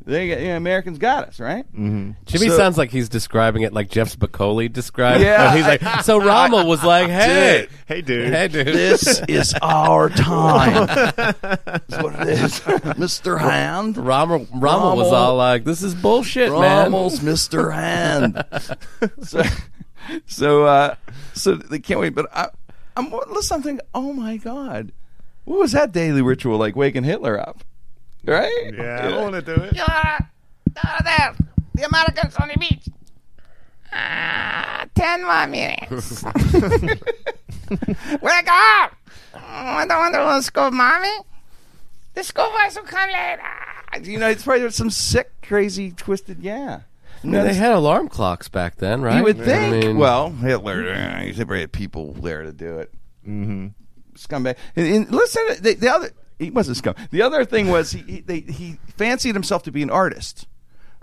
they get, you know, Americans got us, right?" Mm-hmm. Jimmy sounds like he's describing it like Jeff Spicoli described. it. Yeah. (laughs) he's like, so Rommel was like, (laughs) hey, Hey, dude. hey, dude. This is our time. (laughs) That's what it is, Mister Hand. Rommel, Rommel was Rommel. all like, this is bullshit, man. Rommel's Mr. Hand. so, so, uh, so they can't wait. But I, I'm listen. I'm thinking, oh my god, what was that daily ritual like? Waking Hitler up, right? Yeah, I don't want to do it. You're uh, there. The Americans on the beach. Ah, ten more minutes. (laughs) Wake up! I don't want to go school, mommy. The school bus will come later. You know, it's probably some sick, crazy, twisted. Yeah. No, mean, they had alarm clocks back then, right? You would I think. mean, well, Hitler, uh, he probably had people there to do it. Mm-hmm. Scumbag. And, listen, the, the other he wasn't scum. The other thing was he he, they, he fancied himself to be an artist.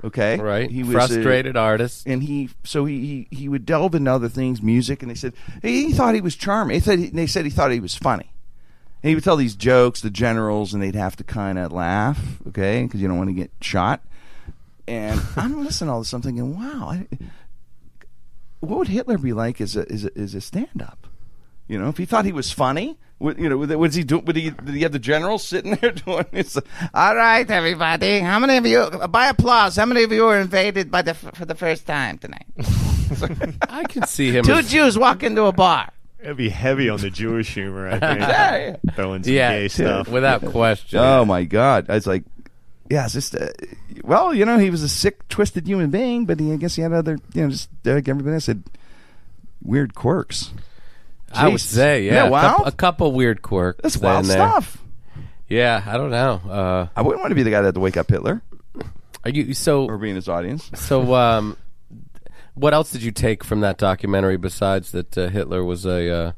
Okay, right? He was Frustrated a, artist. and he so he, he he would delve into other things, music, and they said he, he thought he was charming. He said they said he thought he was funny. And he would tell these jokes, the generals, and they'd have to kind of laugh, okay, because you don't want to get shot. And (laughs) I'm listening to all this, I'm thinking, wow, I, what would Hitler be like as a as a, as a stand up? You know, if he thought he was funny, would, you know, would- was he do? Would he? Did he have the general sitting (laughs) there doing this? All right, everybody. How many of you, by applause, how many of you were invaded by the for the first time tonight? (laughs) I can see him. Two as- Jews walk into a bar. It'd be heavy on the Jewish humor, I think. (laughs) Yeah, Throwing some yeah, gay stuff. without question. Oh my God! I was like, yeah, it's just. Uh, well, you know, he was a sick, twisted human being, but he, I guess he had other, you know, just like everybody else had weird quirks. I would say, yeah, Yeah, a, wow. couple, a couple weird quirks. That's wild there. stuff. Yeah, I don't know. Uh, I wouldn't want to be the guy that had to wake up Hitler are you so? or be in his audience. So, um, what else did you take from that documentary besides that uh, Hitler was a? Uh,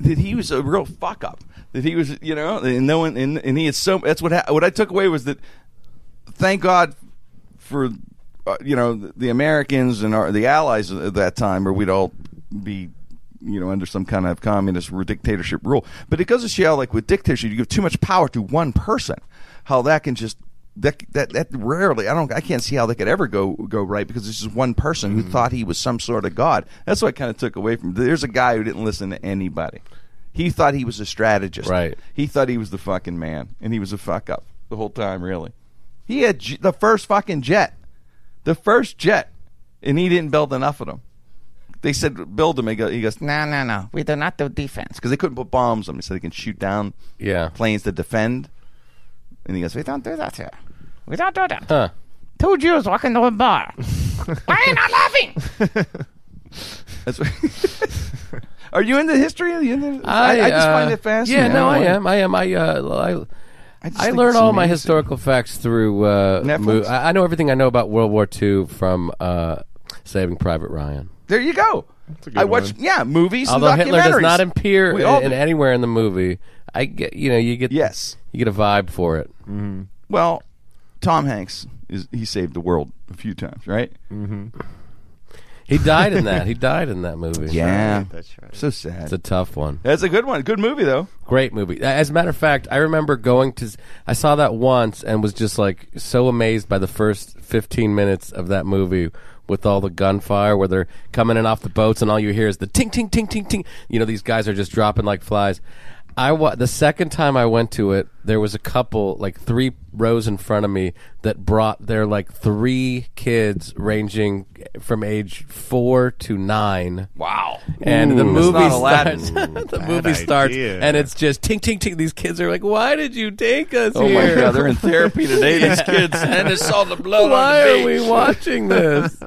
that he was a real fuck up. That he was, you know, and no one, and, and he is so. That's what ha- what I took away was that. Thank God for, uh, you know, the, the Americans and our, the Allies at that time, or we'd all be, you know, under some kind of communist or dictatorship rule. But it goes to show, like with dictatorship, you give too much power to one person, how that can just. That, that that rarely I don't I can't see how that could ever go go right because it's just one person who mm-hmm. thought he was some sort of god. That's what I kind of took away from. There's a guy who didn't listen to anybody. He thought he was a strategist. Right. He thought he was the fucking man, and he was a fuck up the whole time. Really, he had j- the first fucking jet, the first jet, and he didn't build enough of them. They said build them. He goes, he goes, No, no, no. We do not do defense. because they couldn't put bombs on them, so they can shoot down yeah. planes to defend. And he goes, We don't do that here. We don't do that. Huh. Two Jews walk into a bar. (laughs) Why are you not laughing? That's what (laughs) Are you into history? Are you into, I, I just uh, find it fascinating. Yeah, no, I am. I am. I uh, I, just I think learn it's all my amazing. historical facts through uh, Netflix? I, I know everything I know about World War II from uh, Saving Private Ryan. There you go. a good I watch, one. yeah, movies. Although and Hitler does documentaries. not appear in, all in anywhere in the movie, I get you know you get Yes. you get a vibe for it. Mm-hmm. Well, Tom Hanks is he saved the world a few times, right? Mm-hmm. He died in that. (laughs) He died in that movie. Yeah, That's right. so sad. it's a tough one. That's a good one. Good movie though. Great movie. As a matter of fact, I remember going to. I saw that once and was just like so amazed by the first 15 minutes of that movie with all the gunfire where they're coming in off the boats and all you hear is the ting ting ting ting ting. You know these guys are just dropping like flies. I wa- the second time I went to it, there was a couple like three rows in front of me that brought their like three kids ranging from age four to nine. Wow. And the movie that's not Aladdin. starts. (laughs) the Bad movie starts, idea. and it's just tink tink ting. These kids are like, "Why did you take us Oh here? my god, they're in therapy today. These (laughs) kids, and they saw the blood. Why on the are we watching this? (laughs)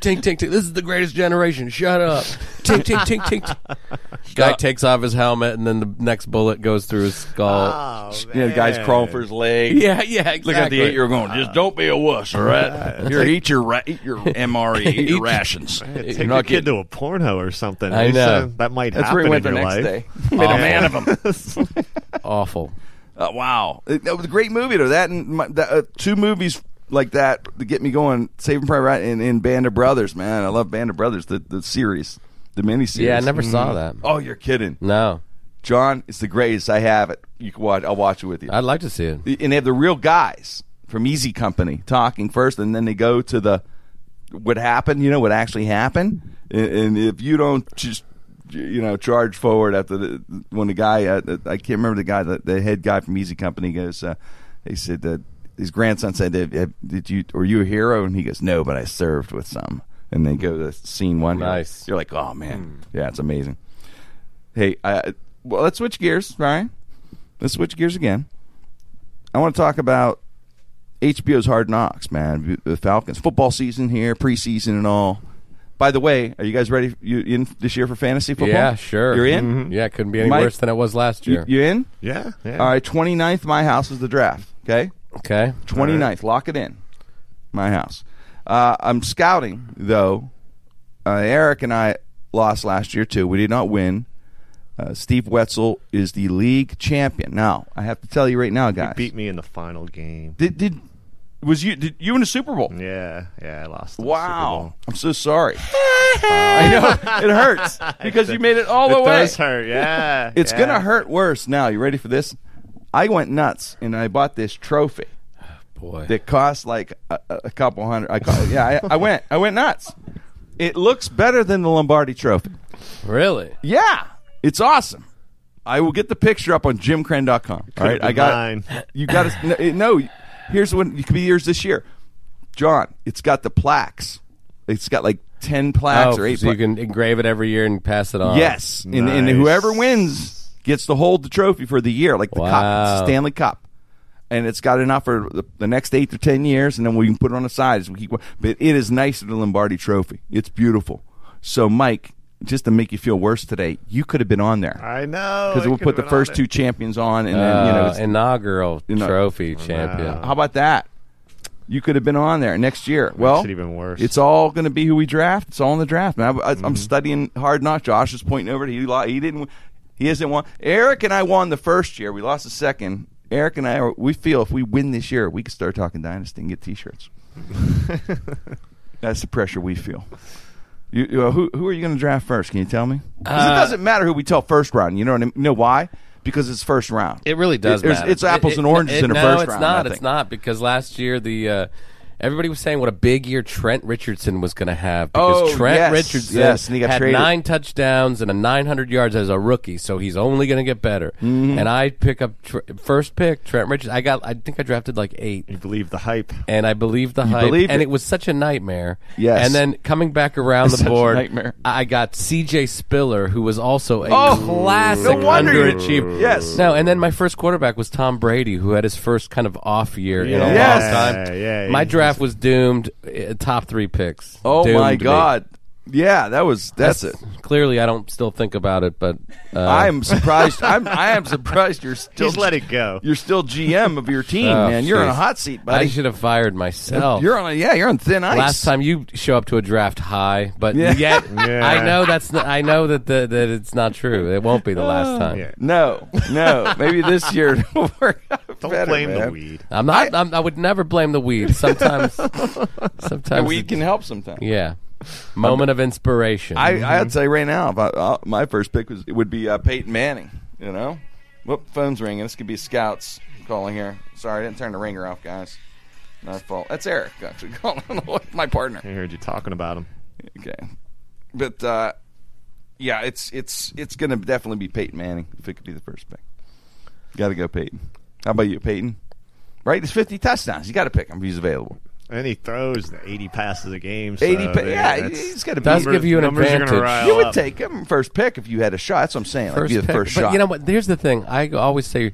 tink tink ting. This is the greatest generation. Shut up. Tink tink tink tink. ting. Guy takes off his helmet, and then the next bullet goes through his skull. Oh, yeah, know, the guy's crawling for his leg. yeah, (laughs) yeah. Exactly. Look at the eight-year-old going. Just don't be a wuss, all right? (laughs) Here, eat your ra- eat your MRE, (laughs) eat your rations. Take You're your not kid getting- to a porno or something. I They know. said That might That's happen where he went in the your next life. day. Made a man of him. Awful. Uh, wow, It- that was a great movie though. That and my, that, uh, two movies like that to get me going. Saving Private Ryan and, and Band of Brothers. Man, I love Band of Brothers. The the series, the miniseries. Yeah, I never saw that. Oh, you're kidding, No, John. It's the greatest. I have it. You can watch. I'll watch it with you. I'd like to see it. and they have the real guys from Easy Company talking first, and then they go to the what happened. You know what actually happened, and, and if you don't just you know charge forward after the when the guy uh, I can't remember the guy the, the head guy from Easy Company goes. Uh, he said that his grandson said, "Did you were you a hero?" And he goes, "No, but I served with some." And they go to scene one. Nice. You're like, oh man, yeah, it's amazing. Hey, I, well, let's switch gears, Ryan. Let's switch gears again. I want to talk about HBO's Hard Knocks, man. The Falcons football season here, preseason and all. By the way, are you guys ready? You in this year for fantasy football? Yeah, sure. You're in. Mhm. Yeah, it couldn't be any Mike? worse than it was last year. you in? Yeah, yeah. All right. 29th, my house is the draft. Okay. okay. 29th, lock it in. My house. Uh, I'm scouting though. Uh, Eric and I lost last year too. We did not win. Uh, Steve Wetzel is the league champion. Now I have to tell you right now, You guys. beat me in the final game. Did did was you did you in the Super Bowl? Yeah, yeah, I lost. the Wow, I'm so sorry. (laughs) I know it hurts (laughs) because you made it all Super the Bowl. It way. does hurt. Yeah, (laughs) It's yeah. gonna hurt worse now. You ready for this? I went nuts and I bought this trophy (sighs) Boy. that cost like a, a couple hundred. I ca- yeah, I, I went. I went nuts. It looks better than the Lombardi Trophy. Really? Yeah, it's awesome. I will get the picture up on jimkrenn.com. All right, I got mine. you. Got to eh, no. Here's what it could be yours this year, John. It's got the plaques. It's got like ten plaques oh, or eight. so you can engrave it every year and pass it on. Yes, and, and whoever wins gets to hold the trophy for the year, like the Wow. it's the Stanley Cup. And it's got enough for the, the next eight to ten years, and then we can put it on the sides. We keep, but it is nicer than the Lombardi Trophy. It's beautiful. So, Mike, just to make you feel worse today, you could have been on there I know. because we'll put the first two it. champions on, and then you know, Uh, it's- inaugural You know- trophy champion. how about that? You could have been on there next year. well, it even worse. It's all going to be who we draft. It's all in the draft. Man, I, Mm-hmm. am studying hard knocks. Josh is pointing over. to He lo- he didn't. He hasn't won. Eric and I won the first year. We lost the second. Eric and I, are, we feel if we win this year, we can start talking dynasty and get T-shirts. (laughs) That's the pressure we feel. You, you know, who who are you going to draft first? Can you tell me? it Uh, doesn't matter who we tell first round. You know what I mean? You know why? Because it's first round. It really does It- there's- matter. It's apples It- and oranges in the no, first it's round. not. It's think. not because last year the uh, everybody was saying what a big year Trent Richardson was going to have because Oh, Trent yes, Richardson yes, and he got had traded. nine touchdowns and a 900 yards as a rookie, so he's only going to get better. Mm-hmm. And I pick up tr- first pick Trent Richardson. I got I think I drafted like eight. You believe the hype. and I believed the hype, believed and it. it. was such a nightmare. Yes. and then coming back around (laughs) the board, nightmare. I got C.J. Spiller, who was also a Oh, classic no underachiever. Yes. no, and then my first quarterback was Tom Brady, who had his first kind of off year in a long time. Yeah, yeah, my he's- draft was doomed. uh, top three picks. Oh Doomed my me. God! Yeah, that was that's, it. Clearly, I don't still think about it, but uh, I'm surprised. I'm I am surprised you're still Just let it go. You're still GM of your team, oh, man. You're on a hot seat, buddy. I should have fired myself. You're on a yeah. You're on thin ice. Last time you show up to a draft high, but Yeah. yet (laughs) Yeah. I know that's not, I know that the, that it's not true. It won't be the last time. Yeah. No, no. Maybe this year (laughs) it'll work out Don't better, blame man. the weed. I'm not. I, am I would never blame the weed. Sometimes, (laughs) The sometimes weed can help sometimes. Yeah, moment of inspiration. I I'd say right now, if I, uh, my first pick was it would be uh, Peyton Manning. You know, whoop, phone's ringing. This could be scouts calling here. Sorry, I didn't turn the ringer off, guys. Not fault. That's Eric actually (laughs) calling my partner. I heard you talking about him. Okay, but uh, yeah, it's it's it's going to definitely be Peyton Manning if it could be the first pick. Got to go Peyton. How about you, Peyton? Right, it's fifty touchdowns. You got to pick him if he's available. And he throws the 80 passes a game. So Eighty, pa- yeah, that's- he's got to be. Does give you an numbers are gonna advantage. rile you would up. take him first pick if you had a shot. That's what I'm saying. Like first be the pick. first but shot. you know what? Here's the thing. I always say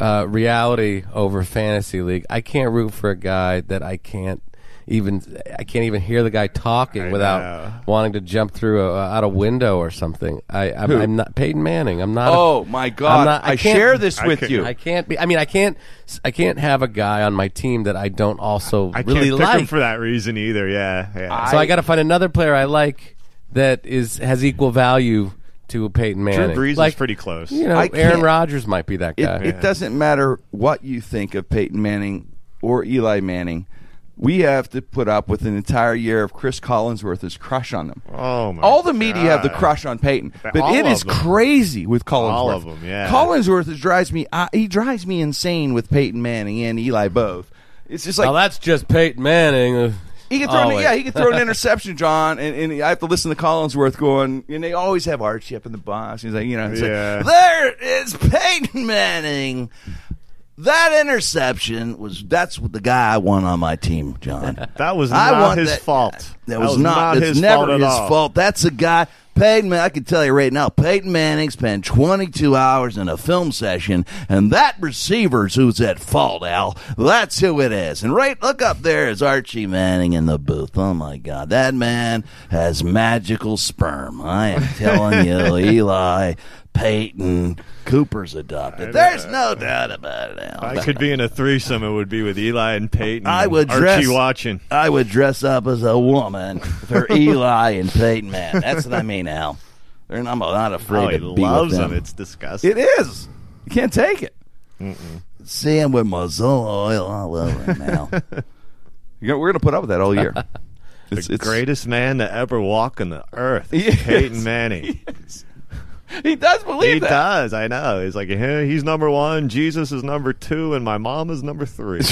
uh, reality over fantasy league. I can't root for a guy that I can't even. I can't even hear the guy talking I without know. wanting to jump through a, out a window or something. I, I'm, I'm not Peyton Manning. I'm not. a- Oh my God! I'm not- I I, can't- share this I with could- you. I can't be. I mean, I can't. I can't have a guy on my team that I don't also I really can't pick like. him for that reason either. Yeah, yeah. so I got to find another player I like that is has equal value to a Peyton Manning. Drew Manning. Brees like, is pretty close. You know, Aaron can't- Rodgers might be that it, guy. it doesn't matter what you think of Peyton Manning or Eli Manning. We have to put up with an entire year of Chris Collinsworth's crush on them. Oh my! All the media have the crush on Peyton, but All it of is them. crazy with Collinsworth. All of them, yeah. Collinsworth drives me. Uh, he drives me insane with Peyton Manning and Eli both. It's just like Now that's just Peyton Manning. Uh, He can throw, an, yeah, he can throw an (laughs) interception, John, and, and I have to listen to Collinsworth going, and they always have Archie up in the box. He's like, you know, it's Yeah. like, there is Peyton Manning. That interception was that's what the guy I want on my team, John. (laughs) That was I not want his that- fault. That was, not, it's his never fault at his all. fault. That's a guy. Peyton, I can tell you right now, Peyton Manning spent 22 hours in a film session, and that receiver's who's at fault, Al. That's who it is. And right, look up there is Archie Manning in the booth. Oh my God, that man has magical sperm. I am telling (laughs) you, Eli, Peyton, Cooper's adopted. There's no doubt about it, Al. I could be in a threesome. It would be with Eli and Peyton. I would Archie dress- watching. I would dress up as a woman for (laughs) Eli and Peyton Man. That's what I mean, Al. They're not, I'm not afraid Oh, he to be loves with them. them. It's disgusting. It is. You can't take it. See him with Mazola oil all over him now. (laughs) You know, we're going to put up with that all year. (laughs) It's, the it's greatest man to ever walk on the earth. He is. Peyton Manning. He does believe He that. does. I know. He's like, "Hey, he's number one. Jesus is number two, and my mom is number three. (laughs)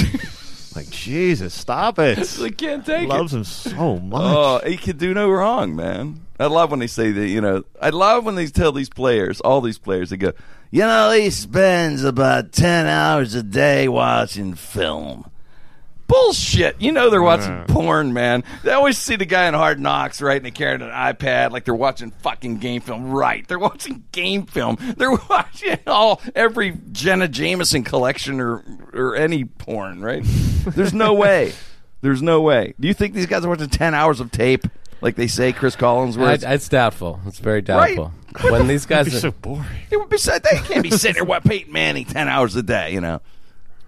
Like Jesus, stop it! (laughs) I can't take it. Loves him so oh, much. Oh, he could do no wrong, man. I love when they say that. You know, I love when they tell these players, all these players, they go, you know, he spends about ten hours a day watching film. Bullshit. You know they're watching Yeah. porn, man. They always see the guy in Hard Knocks, right? And they carry an iPad like they're watching fucking game film. Right. They're watching game film. (laughs) They're watching all every Jenna Jameson collection or or any porn, right? There's no way. (laughs) There's no way. Do you think these guys are watching 10 hours of tape like they say Chris Collins I, was? it's doubtful. It's very Right. doubtful. When these guys He's are, so boring. It would be said they can't be sitting there what Peyton Manning 10 hours a day, you know.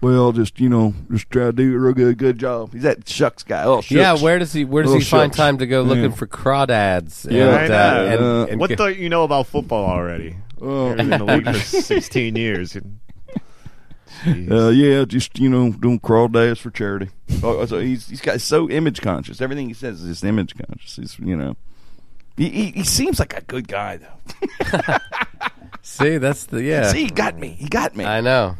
Well, just, you know, just try to do a real good, good job. He's that shucks guy. Oh, shucks. yeah, where does he where does Oh, he find shucks. time to go looking Yeah. for crawdads? Yeah. and, I know. uh, and- Uh, and what g- don't you know about football already? Oh, You've been in the league for 16 years. (laughs) Uh, yeah, just you know, doing crawdads for charity. Oh, so he's he's got so image conscious. Everything he says is just image conscious. He's you know, he he, he seems like a good guy though. (laughs) see that's the yeah. See, he got me. He got me. I know.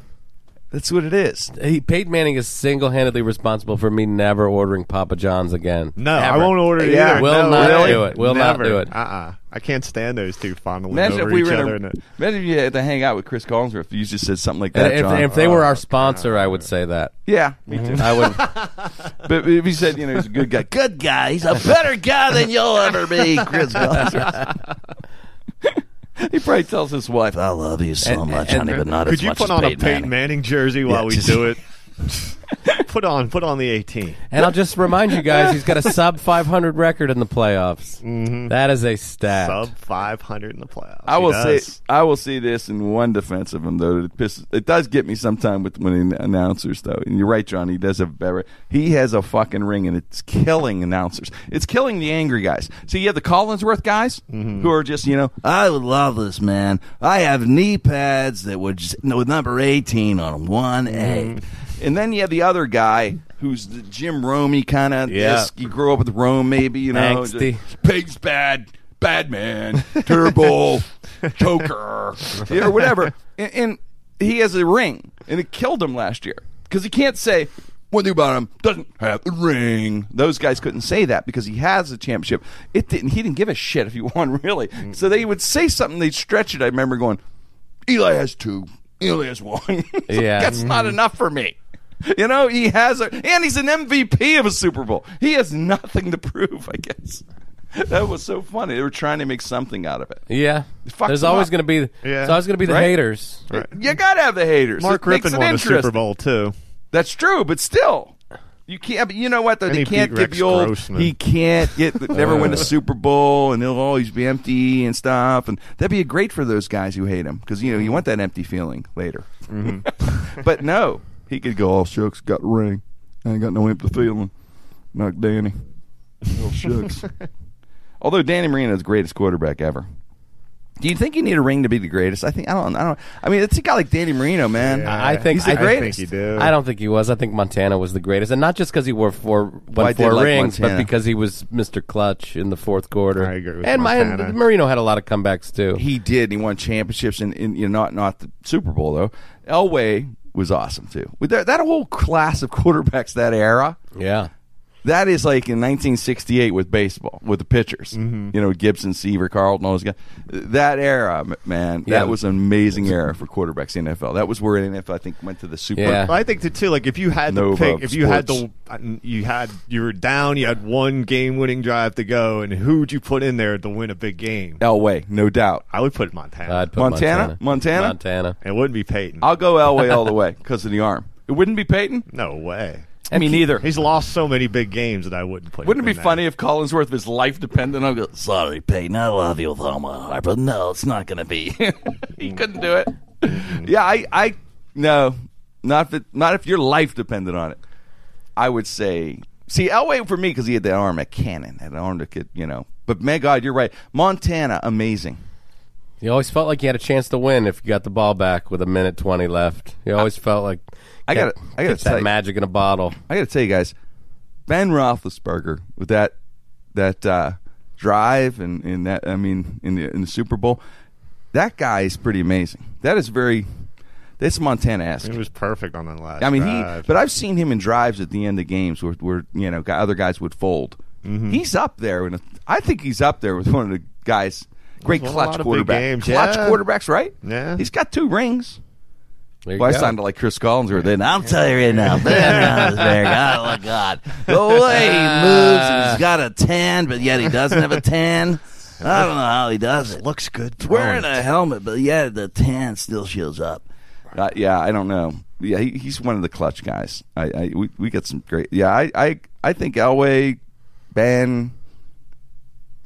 That's what it is. He, Peyton Manning is single handedly responsible for me never ordering Papa John's again. no, I won't order it Yeah. either. Will no, not really? do it. Will not do it. Uh-uh. I can't stand those two fondling Imagine over if we each were other. in a, imagine if you had to hang out with Chris Collinsworth. You just said something like that. if, John. if they were Oh, our sponsor, I would say that. yeah, me mm-hmm. too. I would. (laughs) But if he said, you know, he's a good guy, good guy, he's a better guy than you'll ever be, Chris Collinsworth. (laughs) probably tells his wife, "I love you so And- much, and- honey, but not Could as Could you put on a Peyton Peyton Manning." Manning jersey while Yeah, we just- do (laughs) it? Put on, put on the 18. And I'll just remind you guys, he's got a (laughs) sub 500 record in the playoffs. Mm-hmm. That is a stat. Sub 500 in the playoffs. I He will does. say, I will say this in one defense of him though. It, pisses, it does get me sometime with when the announcers though. And you're right, John. He does have better. He has a fucking ring, and it's killing announcers. It's killing the angry guys. So you have the Collinsworth guys mm-hmm. who are just, you know, I would love this man. I have knee pads that would just, with number 18 on them, one A. Mm-hmm. And then you have the other guy who's the Jim Romey kind of. Yeah. You grew up with Rome, maybe you know. Angsty. Pig's bad, bad man, (laughs) turbo, choker, or whatever. And, and he has a ring, and it killed him last year because he can't say one thing about him doesn't have the ring. Those guys couldn't say that because he has a championship. It didn't. He didn't give a shit if he (laughs) won really. So they would say something. They'd stretch it. I remember going, Eli has two. Eli has one. (laughs) Yeah. that's not mm-hmm. enough for me. (laughs) You know, he has a, and he's an MVP of a Super Bowl. He has nothing to prove, I guess. (laughs) That was so funny. They were trying to make something out of it. Yeah. fucks There's always going to be. Yeah. There's always going to be the Right? haters. You gotta have the haters. Mark It makes Rypien won a Super. Bowl, too. That's true, but still, you can't. But you know what? Though And they he can't beat give Rex you old. Grossman. He can't get never win a (laughs) Super Bowl, and he'll always be empty and stuff. And that'd be great for those guys who hate him because you know you want that empty feeling later. Mm-hmm. but no, he could go. Oh shucks, got the ring. I ain't got no empty feeling. Not Danny. Oh shucks. (laughs) Although Danny Marino's greatest quarterback ever. Do you think you need a ring to be the greatest? I think I don't. I don't. I mean, it's a guy like Danny Marino, man. Yeah, I think- he's the I I greatest. think you do. I don't think he was. I think Montana was the greatest, and not just because he wore four, Well, four rings, Montana. but because he was Mr. Clutch in the fourth quarter. I agree with and my- Marino had a lot of comebacks too. He did. He won championships, and in, you know, not not the Super Bowl though. Elway was awesome too. With that, that whole class of (laughs) quarterbacks that era, yeah. That is like in 1968 with baseball with the pitchers. Mm-hmm. You know, Gibson, Seaver, Carlton, all those guys. That era, man, Yeah. that was an amazing era for quarterbacks in the NFL. That was where NFL I think went to the Super. Yeah. I think that too. Like if you had to Nova pick, if you had the, you had you were down, you had one game-winning drive to go, and who would you put in there to win a big game? Elway, no doubt. I would put Montana. I'd put Montana? Montana. Montana? Montana. it wouldn't be Peyton. I'll go Elway all the way because of the arm. It wouldn't be Peyton. no way. I mean, neither. He's lost so many big games that I wouldn't play. Wouldn't it be that. funny if Collinsworth, his life dependent on, go, sorry, Peyton, I love you with all my heart, but no, it's not going to be. (laughs) he couldn't do it. Mm-hmm. Yeah, I, I, no, not if, it, not if your life depended on it. I would say, see, Elway for me because he had that arm at cannon, an arm that could, you know. But man, God, you're right. Montana, amazing. You always felt like you had a chance to win if you got the ball back with a minute twenty left. You always felt like I gotta- get- I gotta get that tell you- magic in a bottle. I got to tell you guys, Ben Roethlisberger with that that uh, drive and, and that I mean in the in the Super Bowl, that guy is pretty amazing. That is very. It's Montana-esque. He was perfect on that last. I mean, drive. he. But I've seen him in drives at the end of games where, where you know other guys would fold. Mm-hmm. He's up there, and I think he's up there with one of the guys. Great won a clutch lot quarterback. games, Clutch yeah. quarterbacks, right? Yeah. He's got two rings. There you Well, I go. sounded like Chris Collinsworth. Then I'll tell you right now, Ben (laughs) Roethlisberger. Oh my God, go away. He moves. He's (laughs) got a ten, but yet he doesn't have a ten. (laughs) I don't know how he does it. looks good. He's wearing a helmet, but yet the tan still shows up. Uh, yeah, I don't know. Yeah, he, he's one of the clutch guys. I, I we, we get some great. Yeah, I I, I think Elway, Ben.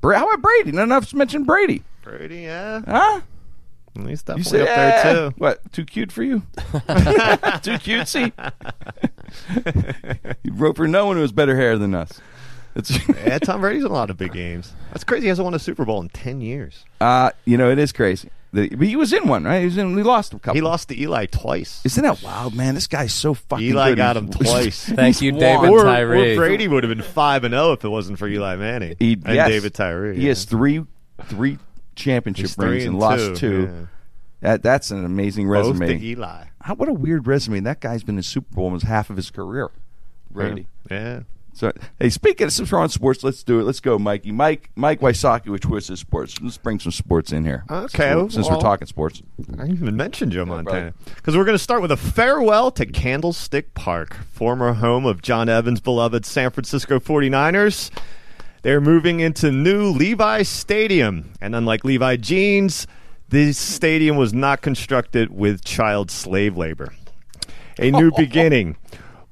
Bra- How about Brady? Not enough to mention Brady. Brady, yeah, Huh? he's You definitely say up "Eh, there too. What? Too cute for you? (laughs) (laughs) (laughs) too cutesy? Roper, no one who has better hair than us. It's, Yeah, Tom Brady's in a lot of big games. That's crazy. He hasn't won a Super Bowl in ten years. uh, you know, it is crazy. The, but he was in one, right? He was in. We lost a couple. He lost to Eli twice. Isn't that wild, man? This guy's so fucking Eli good. got him twice. Thank you. David or, Tyree. or Brady would have been five and zero if it wasn't for Eli Manning He, and yes. David Tyree. He has three three championship He's rings and, and lost two, two. yeah. That that's an amazing both resume. Eli. How, what a weird resume. That guy's been in Super Bowl almost half of his career. Brady. Yeah. So hey, speaking of we're on sports, let's do it. Let's go, Mikey. Mike Mike Wysocki with Twisted Sports. Let's bring some sports in here. Okay, Since we're, since we're talking sports. I didn't even mention Joe. Montana because we're going to start with a farewell to Candlestick Park, former home of John Evans' beloved San Francisco 49ers. They're moving into new Levi Stadium, and unlike Levi Jeans, this stadium was not constructed with child slave labor. A new (laughs) beginning.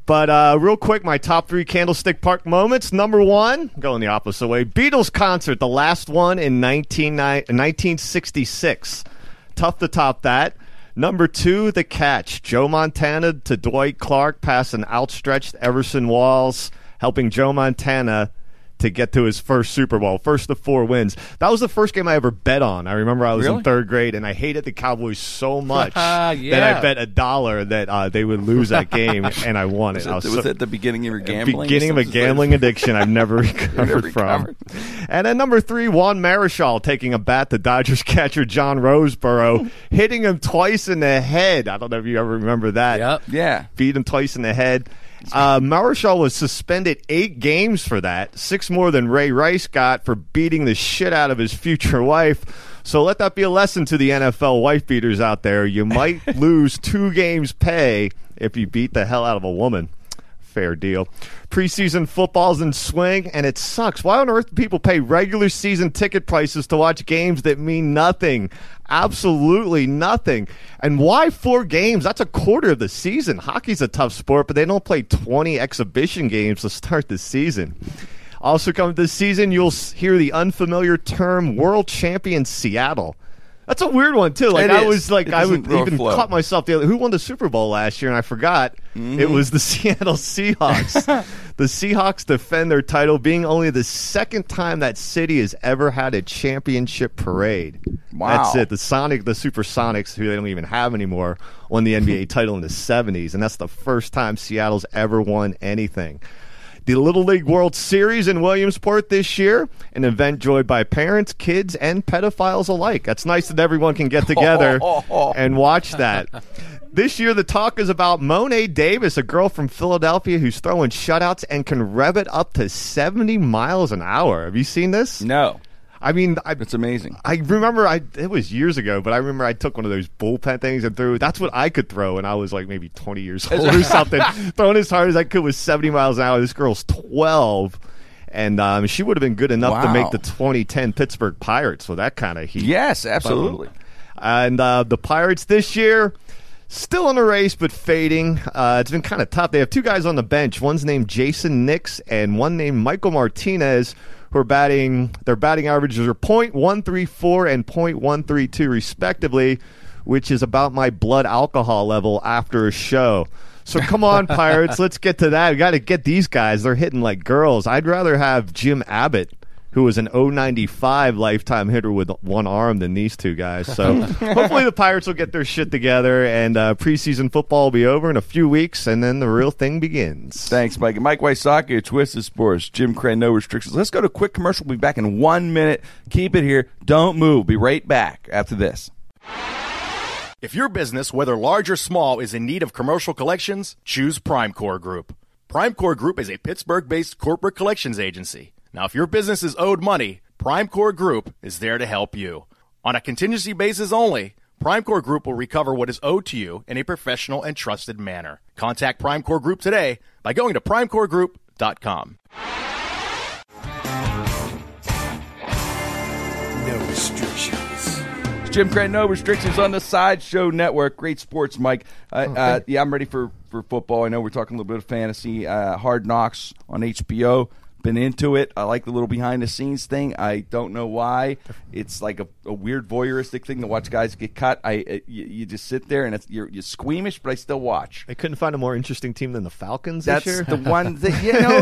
But uh, real quick, my top three Candlestick Park moments. Number one, going the opposite way, Beatles concert, the last one in 19, 1966. Tough to top that. Number two, the catch. Joe Montana to Dwight Clark passing outstretched Everson Walls, helping Joe Montana to get to his first Super Bowl, first of four wins. That was the first game I ever bet on. I remember I was Really? in third grade and I hated the Cowboys so (laughs) much that I bet a dollar that uh, they would lose that game, (laughs) and I won it. Was, I was was so- that the beginning of your gambling? beginning of a gambling addiction I've never (laughs) recovered recovered. from. And then number three, Juan Marichal taking a bat to Dodgers catcher John Roseboro, hitting him twice in the head. I don't know if you ever remember that. Yep. Yeah. Beat him twice in the head. Uh, was suspended eight games for that, six more than Ray Rice got for beating the shit out of his future wife. So let that be a lesson to the NFL wife beaters out there. You might (laughs) lose two games' pay if you beat the hell out of a woman. Fair deal. Preseason football's in swing, and it sucks. Why on earth do people pay regular season ticket prices to watch games that mean nothing? Absolutely nothing. And why four games? That's a quarter of the season. Hockey's a tough sport, but they don't play 20 exhibition games to start the season. Also, coming this season, you'll hear the unfamiliar term world champion Seattle. That's a weird one too. Like It I is. was like It I would even flow. caught myself the other. Who won the Super Bowl last year? And I forgot Mm-hmm. it was the (laughs) Seattle Seahawks. (laughs) the Seahawks defend their title, being only the second time that city has ever had a championship parade. Wow. That's it. The Sonic, the Supersonics, who they don't even have anymore, won the NBA title in the '70s, and that's the first time Seattle's ever won anything. The Little League World Series in Williamsport this year, an event joined by parents, kids, and pedophiles alike. That's nice that everyone can get together (laughs) and watch that. This year, the talk is about Mo'ne Davis, a girl from Philadelphia who's throwing shutouts and can rev it up to 70 miles an hour. Have you seen this? No. I mean, I, It's amazing. I remember I it was years ago, but I remember I took one of those bullpen things and threw. That's what I could throw, and I was like maybe twenty years old or something, (laughs) throwing as hard as I could with seventy miles an hour. This girl's twelve, and um, she would have been good enough to make the 2010 Pittsburgh Pirates with that kind of heat. Yes, absolutely. And uh, the Pirates this year, still in the race, but fading. Uh, it's been kind of tough. They have two guys on the bench. One's named Jayson Nix, and one named Michael Martinez, who are batting. Their batting averages are .134 and .132 respectively, which is about my blood alcohol level after a show. So come on, Pirates, let's get to that. We got to get these guys. They're hitting like girls. I'd rather have Jim Abbott who was an 095 lifetime hitter with one arm than these two guys. So (laughs) hopefully the Pirates will get their shit together and uh, preseason football will be over in a few weeks and then the real thing begins. Thanks, Mike. Mike Wysocki, Twisted Sports. Jim Krenn, no restrictions. Let's go to a quick commercial. We'll be back in one minute. Keep it here. Don't move. Be right back after this. If your business, whether large or small, is in need of commercial collections, choose Primecore Group. Primecore Group is a Pittsburgh based corporate collections agency. Now, if your business is owed money, Primecore Group is there to help you. On a contingency basis only, Primecore Group will recover what is owed to you in a professional and trusted manner. Contact Primecore Group today by going to primecoregroup.com. No restrictions. Jim Krenn, no restrictions on the Sideshow Network. Great sports, Mike. Uh, uh, yeah, I'm ready for, for football. I know we're talking a little bit of fantasy. Uh, Hard Knocks on HBO. Been into it. I like the little behind the scenes thing. I don't know why. It's like a, a weird voyeuristic thing to watch guys get cut. I uh, you, you just sit there and it's you're, you're squeamish, but I still watch. They couldn't find a more interesting team than the Falcons That's this year. the one that you know.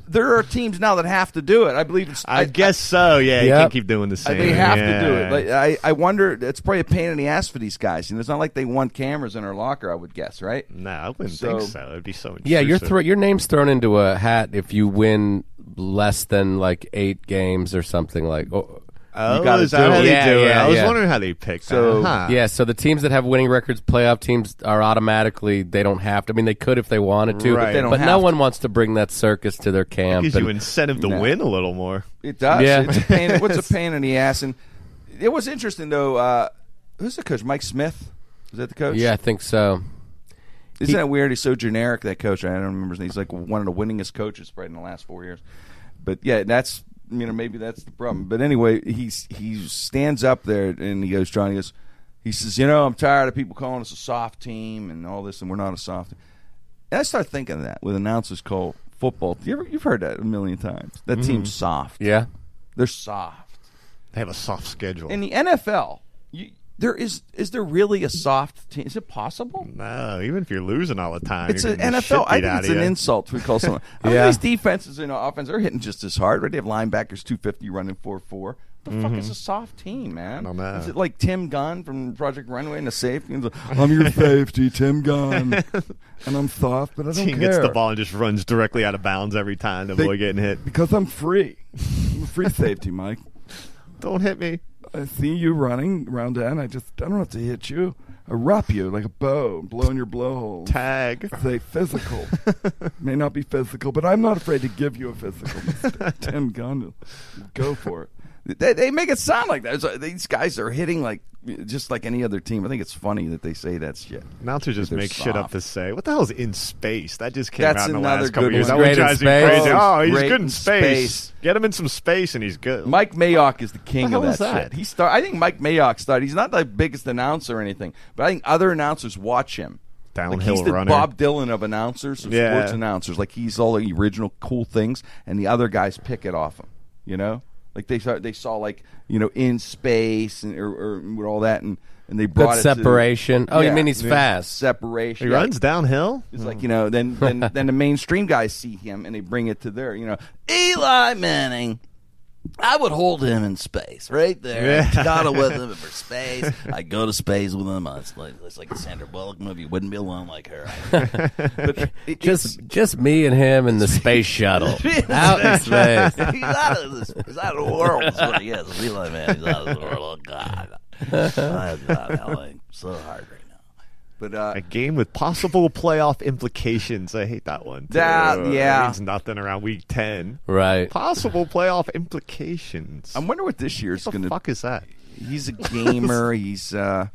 (laughs) there are teams now that have to do it. I believe. It's, I, guess so. Yeah, you can't keep doing the same. They have to do it. Like, I, I wonder. It's probably a pain in the ass for these guys. You know, it's not like they want cameras in their locker. I would guess, right? no, I wouldn't So- think so. It'd be so. Yeah, your intrusive. thro- your name's thrown into a hat if you win less than like eight games or something like. Oh, Oh, gotta is that do how it. they Yeah, do it? yeah, I was yeah. wondering how they pick So- that. Huh. yeah, so the teams that have winning records, playoff teams, are automatically they don't have to. I mean, they could if they wanted to, Right. They don't but have no to. one wants to bring that circus to their camp. It gives you incentive to No. win a little more. It does. Yeah. It's a pain. (laughs) What's a pain in the ass? And it was interesting though. Uh, who's the coach? Mike Smith. Is that the coach? yeah, I think so. Isn't that weird? He's so generic. That coach. I don't remember. He's like one of the winningest coaches right in the last four years. But yeah, that's you know maybe that's the problem. But anyway, he's he stands up there and he goes, John. He goes, he says, you know, I'm tired of people calling us a soft team and all this, and we're not a soft. team. And I start thinking of that with announcers call football. You ever, you've heard that a million times. That team's mm-hmm. soft. Yeah, They're soft. They have a soft schedule. In the NFL, you, there is is there really a soft team? Is it possible? no, even if you're losing all the time, It's an getting the shit NFL. I think it's an you. insult to call someone. (laughs) I mean, these defenses, you know, offense, they're hitting just as hard. Right? They have linebackers two fifty running four four. The fuck is a soft team, man? Mm-hmm. I don't know. Is it like Tim Gunn from Project Runway and the safety? Like, I'm your safety, Tim Gunn, (laughs) and I'm soft, but I don't Team care gets the ball and just runs directly out of bounds every time. The They- boy getting hit. because I'm free. I'm a free safety, Mike. (laughs) Don't hit me. I see you running around that, and I just I don't have to hit you. I wrap you like a bow, blowing your blowhole. Tag. Say physical. (laughs) May not be physical, but I'm not afraid to give you a physical. (laughs) Tim Gunn, go for it. They, they make it sound like that. Like these guys are hitting like just like any other team. I think it's funny that they say that shit. Announcers just They're make shit up to say. What the hell is in space? That just came That's out in the last couple years. That one Great in drives me space. crazy. Oh, Oh, he's great good in in space. space. Get him in some space and he's good. Mike Mayock is the king The of hell that, is that? shit. He start. I think Mike Mayock started. He's not the biggest announcer or anything, but I think other announcers watch him. like Downhill he's the runner. Bob Dylan of announcers, of Yeah. sports announcers. Like he's all the original cool things, and the other guys pick it off him. You know, like they saw they saw like you know in space and or, or with all that, and and they brought Good it separation. To, Oh, you mean he's fast? Separation. he runs downhill. It's like you know, then then then the mainstream guys see him and they bring it to their you know Eli Manning. I would hold him in space, right there. Yeah. Cuddle with him (laughs) for space. I'd go to space with him. It's like it's like a Sandra Bullock movie. Wouldn't be alone like her. (laughs) but it, Just just me and him in the space (laughs) shuttle out in space. he's out of this. He's out of the world. That's what he is. Eli Manning. He's out of the world. Oh God. Oh, God, LA. So hard right now. But uh, A game with possible playoff implications. I hate that one. too. That- yeah. Means nothing around week 10. Right. Possible playoff implications. I wonder what this year's what going to. fuck is that? He's a (laughs) gamer. he's uh.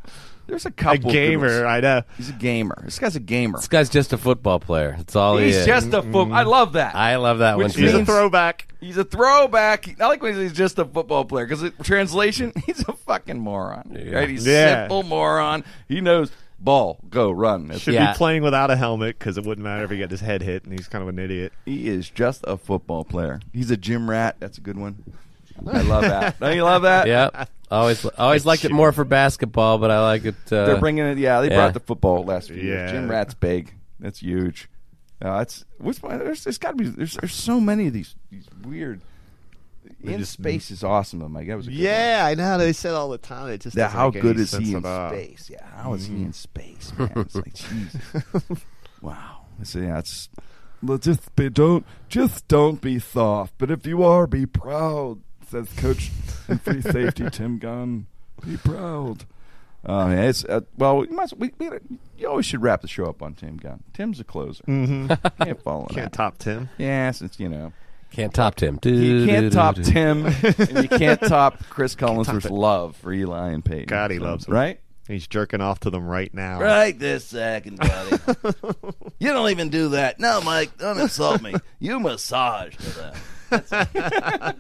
There's a A couple. good gamer. I know. He's a gamer. This guy's a gamer. This guy's just a football player. That's all he He's is. just a foot. I love that. I love that Which one too. He's a throwback. He's a throwback. I like when he's just a football player because translation, (laughs) he's a fucking moron. Right? He's Yeah. simple moron. He knows ball, go, run. That's Should Yeah. be playing without a helmet because it wouldn't matter if he got his head hit and he's kind of an idiot. He is just a football player. He's a gym rat. That's a good one. I love that. (laughs) Don't you love that? Yeah. Always always liked it more for basketball, but I like it. Uh, They're bringing it. Yeah, they yeah. brought the football last few years. Yeah. Gym rat's big. That's huge. Uh, it's what's my, there's, there's got to be there's, there's so many of these these weird. In just- space is awesome, though, Mike. That was a good one. Yeah, I know. They said all the time. It just That how good is he in space? Yeah, how is he in space, man? (laughs) It's like Jesus. (laughs) wow. So yeah, it's just be don't just don't be soft, but if you are, be proud. Says Coach and free (laughs) safety Tim Gunn. Be proud. Oh yeah, it's uh, well. We must, we, we, you always should wrap the show up on Tim Gunn. Tim's a closer. Mm-hmm. Can't follow Can't that. top Tim. Yeah, since you know Can't top Tim. you can't top. Tim, (laughs) and you can't top Chris (laughs) Collinsworth's love for Eli and Peyton. God, he So, loves him. right. He's jerking off to them right now. Right this second, buddy. (laughs) you don't even do that. No, Mike, don't insult me. You massage to them.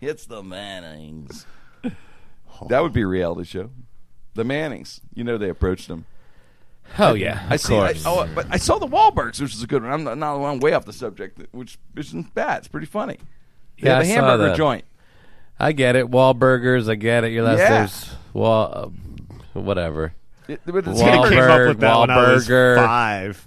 It's the Mannings. Oh. That would be a reality show. The Mannings. You know they approached them. Oh yeah, I see. I, oh, but I saw the Wahlbergs, which is a good one. I'm not, not I'm way off the subject, which isn't bad. It's pretty funny. They Yeah, have a I saw hamburger joint. I get it. Wahlburgers. I get it. Your last Yeah. name's Wall. Uh, whatever. It, but it's Wahlberg, came up with that when I was Wahlburger. five.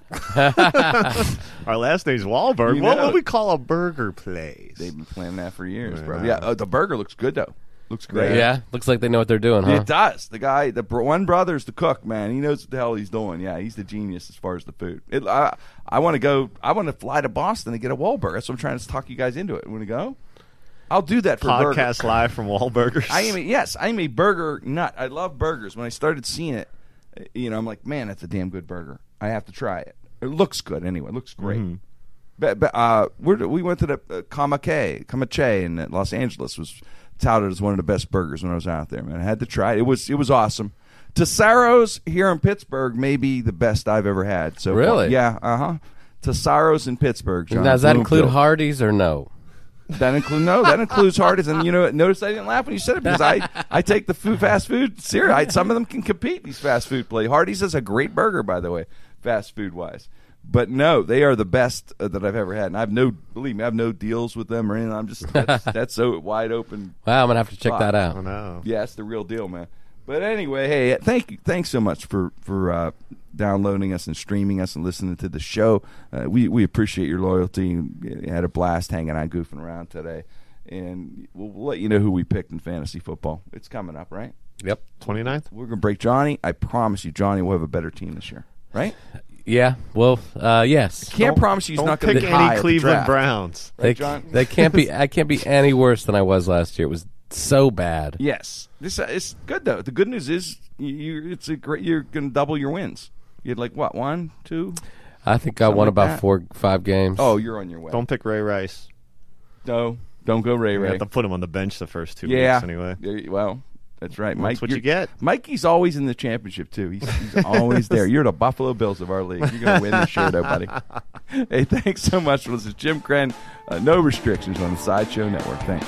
(laughs) Our last name's Wahlberg. You what would we call a burger place? They've been planning that for years, bro. Yeah, uh, the burger looks good though. Looks great. Yeah, looks like they know what they're doing, huh? It does. The guy, the br- one brother's the cook, man. He knows what the hell he's doing. Yeah, he's the genius as far as the food. It, I, I want to go. I want to fly to Boston to get a Wahlburger. That's what I'm trying to talk you guys into it. Want to go? I'll do that for burger. Podcast live from Wahlburgers. I am a, yes, I'm a burger nut. I love burgers. When I started seeing it, uh, you know, I'm like, man, that's a damn good burger. I have to try it. It looks good anyway. It looks great. Mm-hmm. But, but uh, we're, we went to the uh, Kamake, Kamache in Los Angeles. Was touted as one of the best burgers when I was out there. Man, I had to try it. It was it was awesome. Tessaro's here in Pittsburgh may be the best I've ever had. So. Really? yeah, uh huh. Tessaro's in Pittsburgh. John. now, does that include Bloomfield. Hardee's or no? That include no, that includes Hardee's, and you know, notice I didn't laugh when you said it because I, I take the food fast food serious. I, some of them can compete these fast food play. Hardee's is a great burger, by the way, fast food wise. But no, they are the best uh, that I've ever had, and I have no believe me, I have no deals with them or anything. I'm just that's, (laughs) that's so wide open. Wow, I'm gonna have to check that out. don't know. Yeah, it's the real deal, man. But anyway, hey, thank you, thanks so much for for uh, downloading us and streaming us and listening to the show. Uh, we we appreciate your loyalty. We had a blast hanging out, goofing around today, and we'll, we'll let you know who we picked in fantasy football. It's coming up, right? Yep. 29th? We're gonna break Johnny. I promise you, Johnny will have a better team this year, right? Yeah. Well, uh, yes. Can't promise you he's Don't going to pick be at any the Cleveland draft. Browns. They, Right, John? they can't be. (laughs) I can't be any worse than I was last year. It was so bad. Yes, this uh, it's good though. The good news is you, you it's a great. You're going to double your wins. You had like what one, two? I think I won like about that. four, five games. Oh, you're on your way. Don't pick Ray Rice. no, don't go Ray You Ray. have to put him on the bench the first two yeah. weeks anyway. There you- well, that's right, Mike. That's what you get. Mikey's always in the championship too. He's, he's always there. You're the Buffalo Bills of our league. You're going to win this though, buddy. (laughs) hey, thanks so much. This is Jim Krenn. Uh, no restrictions on the Sideshow Network. Thanks.